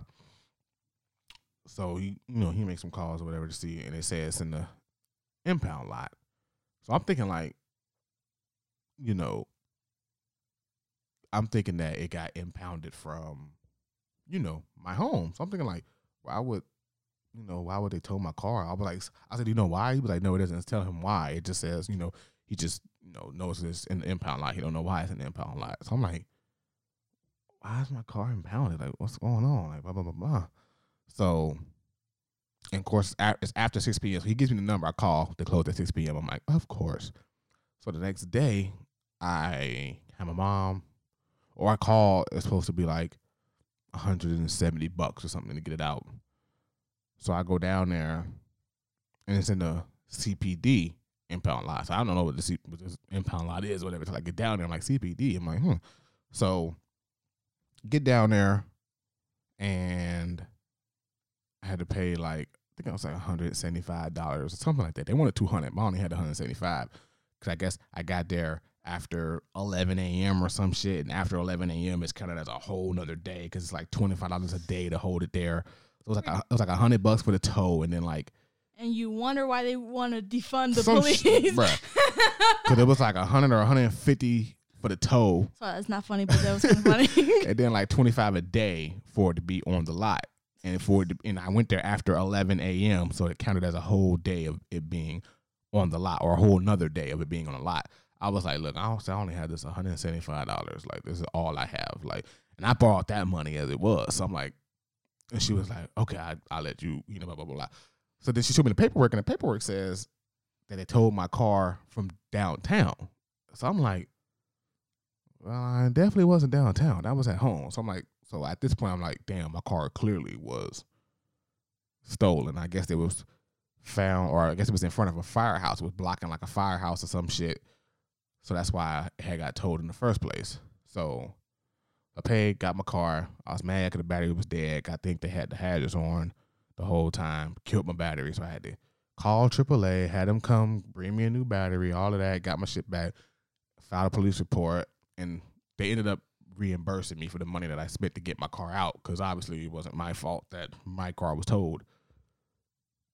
so he, you know, he makes some calls or whatever to see, and they say it's in the impound lot. So I'm thinking like, you know, I'm thinking that it got impounded from, you know, my home. So I'm thinking like, why would, you know, why would they tow my car? I was like, I said, you know why? He was like, no, it doesn't tell him why. It just says, you know, he just, you know, knows it's in the impound lot. He don't know why it's in the impound lot. So I'm like, why is my car impounded? Like, what's going on? Like, blah blah blah blah. So, and of course, it's after 6 p.m. So he gives me the number. I call. They close at 6 p.m. I'm like, of course. So the next day, I have my mom, or I call. It's supposed to be like 170 bucks or something to get it out. So I go down there, and it's in the CPD impound lot. So I don't know what the C- what this impound lot is, whatever. Until I get down there, I'm like CPD. I'm like, hmm. So get down there, and I had to pay like I think it was like $175 or something like that. They wanted 200 but I only had 175 because I guess I got there after 11 a.m. or some shit. And after 11 a.m., it's kind of as a whole nother day because it's like $25 a day to hold it there. It was like a, it was like a hundred bucks for the tow, and then like And you wonder why they want to defund the some police. Because <laughs> it was like a hundred or 150 for the tow, so that's not funny, but that was kind of funny. <laughs> and then like 25 a day for it to be on the lot. And for it to, and I went there after 11 a.m. So it counted as a whole day of it being on the lot, or a whole another day of it being on the lot. I was like, look, I, don't, I only have this 175 dollars. Like this is all I have. Like, and I borrowed that money as it was. So I'm like, and she was like, okay, I, I'll let you, you know, blah blah blah. blah. So then she showed me the paperwork, and the paperwork says that they towed my car from downtown. So I'm like, well, I definitely wasn't downtown. That was at home. So I'm like, so at this point, I'm like, damn, my car clearly was stolen. I guess it was found, or I guess it was in front of a firehouse. It was blocking like a firehouse or some shit. So that's why I had got towed in the first place. So I paid, got my car. I was mad because the battery was dead. I think they had the hazards on the whole time, killed my battery. So I had to call AAA, had them come bring me a new battery, all of that, got my shit back, filed a police report, and they ended up reimbursing me for the money that I spent to get my car out because obviously it wasn't my fault that my car was towed.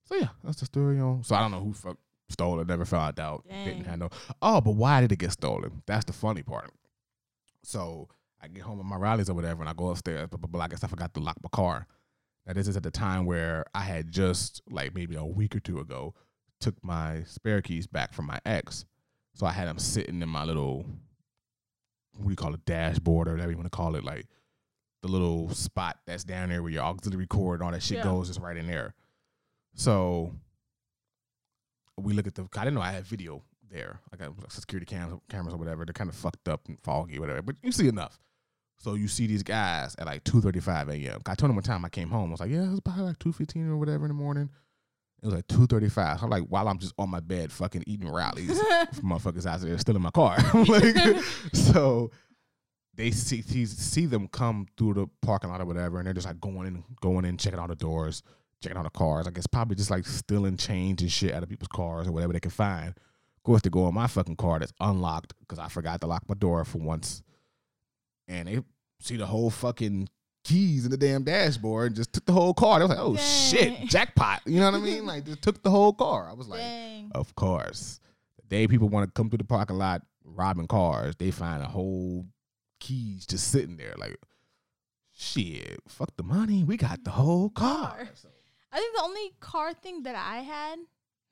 So yeah, that's the story on. So I don't know who fuck stole it, never found out. Didn't Dang. have no. Oh, but why did it get stolen? That's the funny part. So I get home with my Rally's or whatever, and I go upstairs. But, but, but I guess I forgot to lock my car. Now this is at the time where I had just like maybe a week or two ago took my spare keys back from my ex. So I had them sitting in my little what do you call it, dashboard or whatever you want to call it, like the little spot that's down there where your auxiliary cord and all that shit Yeah. goes is right in there. So we look at the. I didn't know I had video there, like a security cam, cameras or whatever. They're kind of fucked up and foggy, whatever. But you see enough. So you see these guys at like two thirty five a.m. I told them one time I came home. I was like, yeah, it was probably like two fifteen or whatever in the morning. It was like two thirty five. I'm like, while I'm just on my bed, fucking eating Rally's, <laughs> motherfuckers out there still in my car. <laughs> like, <laughs> so they see, see see them come through the parking lot or whatever, and they're just like going in, going in, checking all the doors, checking all the cars. I guess probably just like stealing change and shit out of people's cars or whatever they can find. Of course, they go in my fucking car that's unlocked because I forgot to lock my door for once, and they see the whole fucking keys in the damn dashboard and just took the whole car. They was like, "Oh shit, jackpot!" You know what I mean? Like, just took the whole car. I was like, Dang. of course. The day people want to come through the parking lot robbing cars, they find a whole keys just sitting there. Like, shit, fuck the money. We got the whole car. I think the only car thing that I had,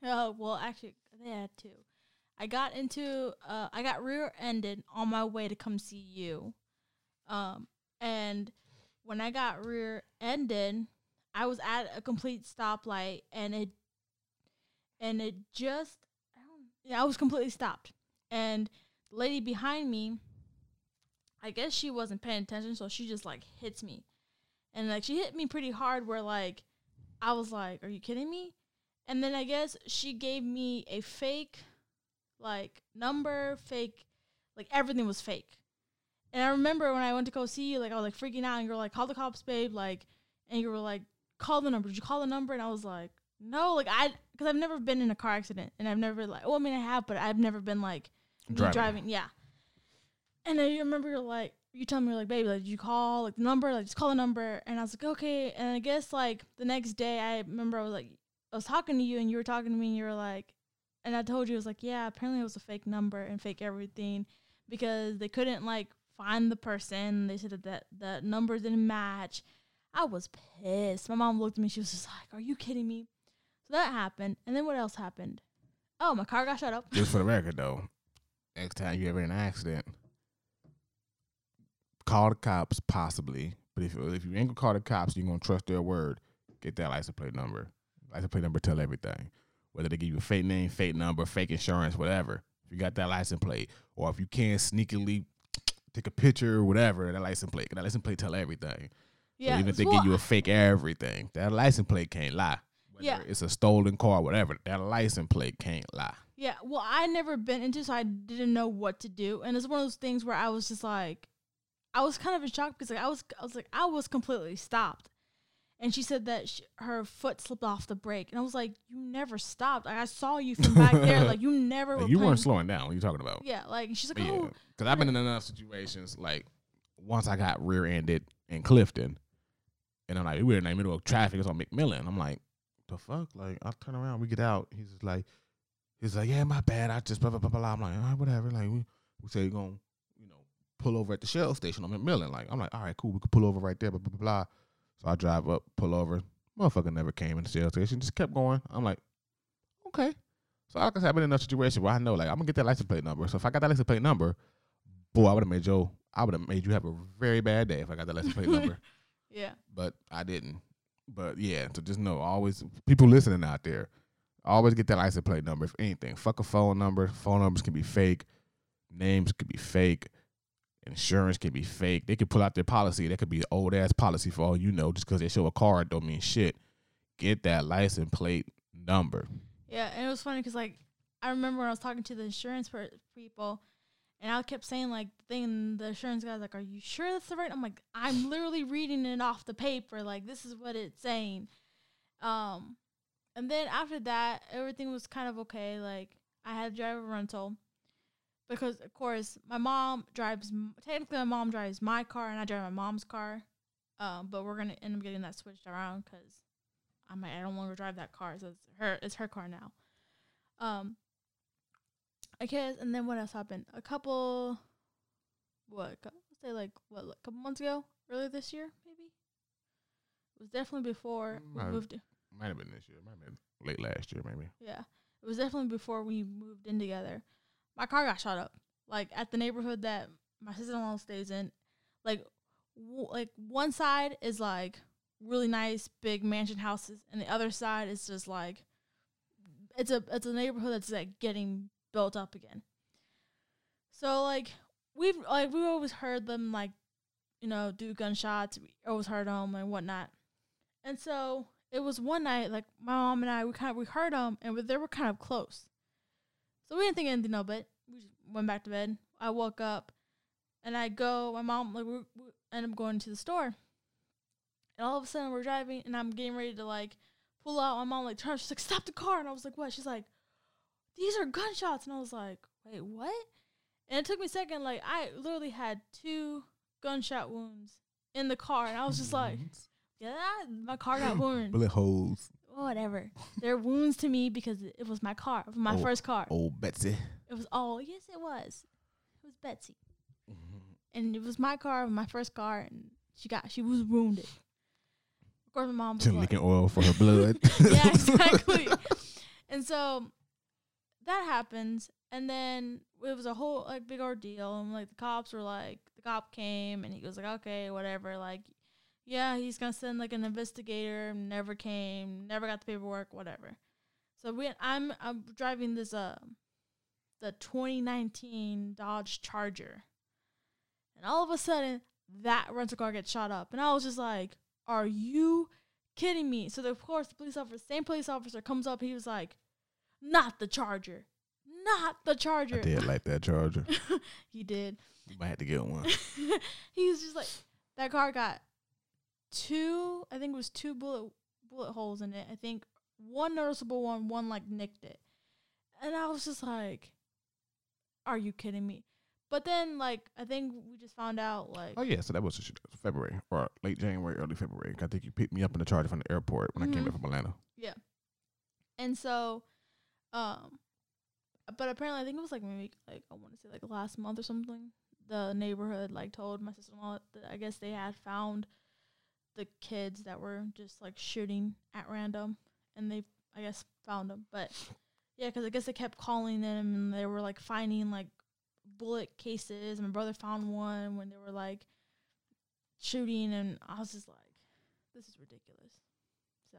oh well, actually they had two. I got into, uh, I got rear-ended on my way to come see you, um, and when I got rear-ended, I was at a complete stoplight, and it, and it just, I yeah, I was completely stopped, and the lady behind me, I guess she wasn't paying attention, so she just like hits me, and like she hit me pretty hard, where like. I was like, "Are you kidding me?" And then I guess she gave me a fake, like number, fake, like everything was fake. And I remember when I went to go see you, like I was like freaking out, and you were like, "Call the cops, babe!" Like, and you were like, "Call the number." Did you call the number? And I was like, "No," like I, because I've never been in a car accident, and I've never like, well, I mean, I have, but I've never been like Driving. driving. Yeah. And I remember you're like, you tell me you're like, baby, like, did you call like the number? Like, just call the number. And I was like, okay. And I guess like the next day, I remember I was like, I was talking to you, and you were talking to me, and you were like, and I told you, I was like, yeah, apparently it was a fake number and fake everything because they couldn't like find the person. They said that that the number didn't match. I was pissed. My mom looked at me. She was just like, "Are you kidding me?" So that happened, and then what else happened? Oh, my car got shut up. Just for the record, though, next time you ever in an accident, call the cops, possibly. But if if you ain't gonna call the cops, you're gonna trust their word. Get that license plate number. License plate number tell everything. Whether they give you a fake name, fake number, fake insurance, whatever. If you got that license plate, or if you can sneakily take a picture or whatever, that license plate. That license plate tell everything. So even if they well, give you a fake everything, that license plate can't lie. Whether Yeah. it's a stolen car, whatever, that license plate can't lie. Yeah, well, I never been into, so I didn't know what to do, and it's one of those things where I was just like, I was kind of in shock because like I was, I was like, I was completely stopped, and she said that sh her foot slipped off the brake, and I was like, "You never stopped. Like I saw you from back there. Like you <laughs> never. Like, were you weren't slowing down. What are you talking about? Yeah, like she's like, But yeah, "Oh, because I've been in enough situations like once I got rear-ended in Clifton, and I'm like, we were in the middle of traffic. It's on McMillan. I'm like, the fuck? Like, I turn around, we get out. He's just like, he's like, yeah, my bad. I just blah blah blah blah. I'm like, all right, whatever. Like, we we say you're gonna, you know, pull over at the Shell station on McMillan. Like, I'm like, all right, cool. We could pull over right there. Blah blah blah. blah. So I drive up, pull over. Motherfucker never came in the Shell station. Just kept going. I'm like, okay. So like I said, I've been in a situation where I know like I'm gonna get that license plate number. So if I got that license plate number, boy, I would have made Joe. I would have made you have a very bad day if I got that license plate number. <laughs> yeah, But I didn't. But yeah, so just know always people listening out there, always get that license plate number. If anything, fuck a phone number. Phone numbers can be fake. Names could be fake. Insurance can be fake. They could pull out their policy. That could be old ass policy for all you know. Just because they show a card don't mean shit. Get that license plate number. yeah." And it was funny because like I remember when I was talking to the insurance per- people, and I kept saying like the thing. The insurance guy's like, "Are you sure that's the right?" I'm like, "I'm literally reading it off the paper. Like this is what it's saying." Um, and then after that, everything was kind of okay. Like I had to drive a rental because, of course, my mom drives. Technically, my mom drives my car, and I drive my mom's car. Um, but we're gonna end up getting that switched around because I'm like, I don't longer drive that car, so it's her. It's her car now. Um, I guess, and then what else happened? A couple, what? Let's say like what? Like a couple months ago, earlier this year, maybe. It was definitely before we Might- moved. Might have been this year. Might have been late last year, maybe. Yeah, it was definitely before we moved in together. My car got shot up, like at the neighborhood that my sister-in-law stays in. Like, w- like one side is like really nice big mansion houses, and the other side is just like it's a it's a neighborhood that's like getting built up again. So like we've like we always heard them like you know do gunshots. We always heard them and whatnot. And so it was one night like my mom and I we kind of we heard them and we- they were kind of close. So we didn't think anything of it. We just went back to bed. I woke up and I go. My mom like we, we end up going to the store. And all of a sudden we're driving and I'm getting ready to like pull out. My mom like turns. She's like, "Stop the car!" And I was like, "What?" She's like, "These are gunshots." And I was like, "Wait, what?" And it took me a second. Like I literally had two gunshot wounds in the car, and I was just like, "Yeah, my car got <gasps> wounded." bullet holes. Oh, whatever. They're wounds to me because it it was my car, was my Oh. first car. Oh, Betsy. It was all yes, it was. It was Betsy, mm-hmm. and it was my car, my first car, and she got she was wounded. Of course, my mom was She like, leaking oil for her blood. <laughs> yeah, <laughs> exactly. and so that happens, and then it was a whole like big ordeal. And like the cops were like, the cop came, and he was like, okay, whatever. Like, yeah, he's gonna send like an investigator. Never came. Never got the paperwork. Whatever. So we, I'm, I'm driving this uh, the 2019 Dodge Charger, and all of a sudden that rental car gets shot up, and I was just like, are you kidding me? So the, of course the police officer, same police officer comes up. He was like, "Not the Charger, not the Charger." I did like that Charger. <laughs> he did. You might have to get one. <laughs> he was just like, that car got two. I think it was two bullet bullet holes in it. I think one noticeable one, one like nicked it, and I was just like, "Are you kidding me?" But then, like, I think we just found out, like, Oh yeah, so that was February or late January, early February. I think you picked me up in the Charger from the airport when I came back from Atlanta. Yeah, and so, um, but apparently, I think it was like maybe like I want to say like last month or something. The neighborhood like told my sister in law that I guess they had found the kids that were just like shooting at random, and they I guess found them. But yeah, because I guess they kept calling them, and they were like finding like bullet cases. My brother found one when they were like shooting, and I was just like, this is ridiculous. So.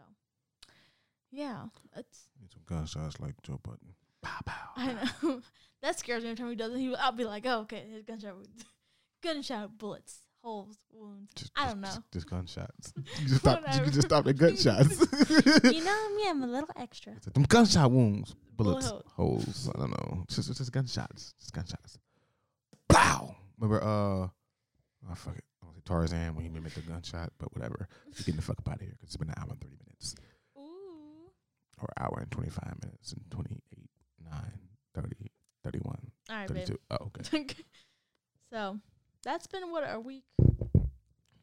Yeah, that's Need some gunshots like Joe Budden. Pow pow. I know. <laughs> that scares me every time he does it. He, I'll be like, oh, okay, his gunshot, <laughs> gunshot bullets, holes, wounds. Just, I don't know. Just, just gunshots. <laughs> You just stop. You can just stop at gunshots. <laughs> <laughs> you know me, I'm a little extra. Like, Them gunshot wounds, Bullet bullets, holes. holes. I don't know. Just, just, just gunshots. Just gunshots. Pow. Remember? Uh, oh fuck it. I say Tarzan when he mimicked the gunshot, but whatever. We're getting the fuck up out of here because it's been an hour and 30 minutes. Ooh. Or hour and 25 minutes and 28, 9, 30, 31, All right, babe. 32. Oh, okay. so that's been what a week,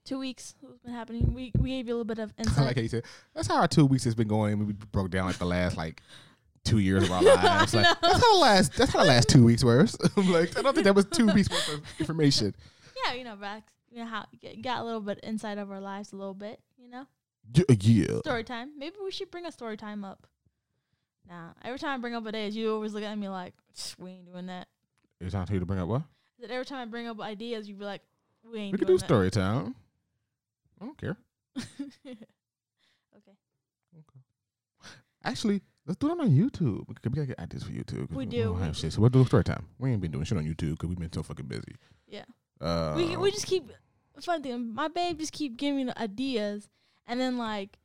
two weeks. What's been happening? We we gave you a little bit of <laughs> insight. like how you said, that's how our two weeks has been going. We broke down like the last like two years of our <laughs> lives. Like, that's how the last that's how the last two weeks were. <laughs> Like, I don't think that was two weeks worth of information. yeah, you know, back you know how got a little bit inside of our lives, a little bit. You know, Yeah, uh, yeah. story time. Maybe we should bring a story time up. Nah, every time I bring up a day, you always look at me like we ain't doing that. It's time for you to bring up what? That every time I bring up ideas, you'd be like, we ain't We can doing do story time. I don't care. <laughs> okay. okay, Actually, let's do it on YouTube. We gotta get ideas for YouTube. We don't do. have shit. So we'll do story time. We ain't been doing shit on YouTube because we've been so fucking busy. Yeah. Uh, we we just keep fun thing. My babe just keep giving me ideas, and then like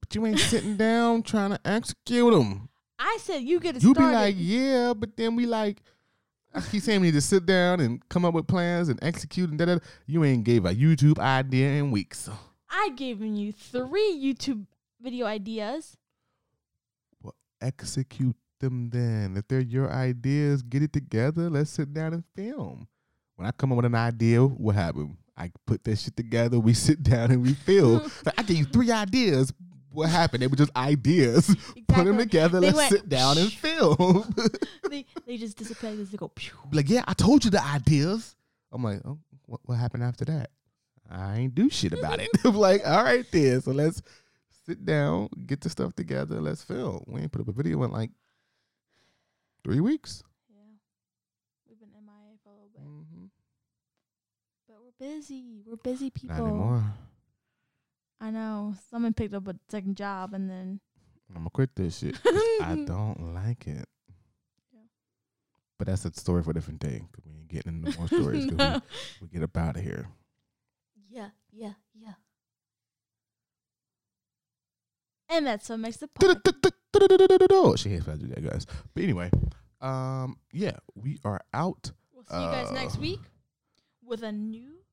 but you ain't sitting down trying to execute them. I said, you get it You be like, yeah, but then we like, I keep saying we need to sit down and come up with plans and execute and da da. You ain't gave a YouTube idea in weeks. I given you three YouTube video ideas. Well, execute them then. If they're your ideas, get it together. Let's sit down and film. When I come up with an idea, what happened? I put that shit together. We <laughs> sit down and we film. <laughs> like, I gave you three ideas. What happened? They were just ideas. <laughs> Put them together. They let's went, sit down and <laughs> film. <laughs> they they just disappear. They go. Pew. like, yeah, I told you the ideas. I'm like, oh, what, what happened after that? I ain't do shit about it. I'm like, all right, then. So let's sit down, get the stuff together, let's film. We ain't put up a video in like three weeks. Yeah, we've been MIA for a little bit, Mm-hmm. but we're busy. We're busy people. Not anymore. I know. Someone picked up a second job, and then I'm gonna quit this shit. 'cause <laughs> I don't like it. Yeah. But that's a story for a different day. Cause we ain't getting into more stories. 'cause No. we, <laughs> we get up out of here. Yeah, yeah, yeah. And that's what makes the podcast. She hates when I do that, guys. But anyway, um, yeah, we are out. We'll see you guys next week with a new.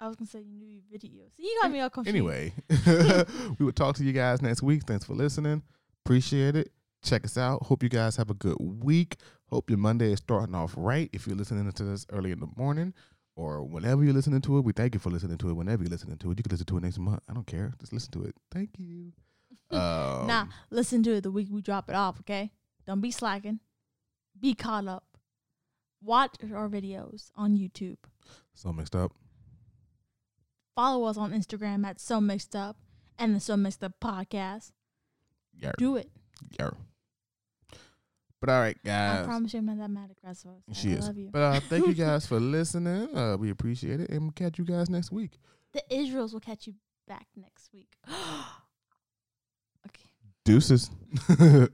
I was gonna say new video. So you got me all confused. Anyway, <laughs> <laughs> we will talk to you guys next week. Thanks for listening. Appreciate it. Check us out. Hope you guys have a good week. Hope your Monday is starting off right. If you're listening to this early in the morning or whenever you're listening to it, we thank you for listening to it. Whenever you're listening to it, you can listen to it next month. I don't care. Just listen to it. Thank you. <laughs> Um, nah, listen to it the week we drop it off. Okay, don't be slacking. Be caught up. Watch our videos on YouTube. So mixed up. Follow us on Instagram at So Mixed Up and the So Mixed Up podcast. Yeah. Do it. Yeah. But all right, guys. I promise you, I'm not that mad aggressive. She I is. love you. But uh, thank you <laughs> guys for listening. Uh, we appreciate it. And we'll catch you guys next week. the Israels will catch you back next week. <gasps> okay. Deuces. <laughs>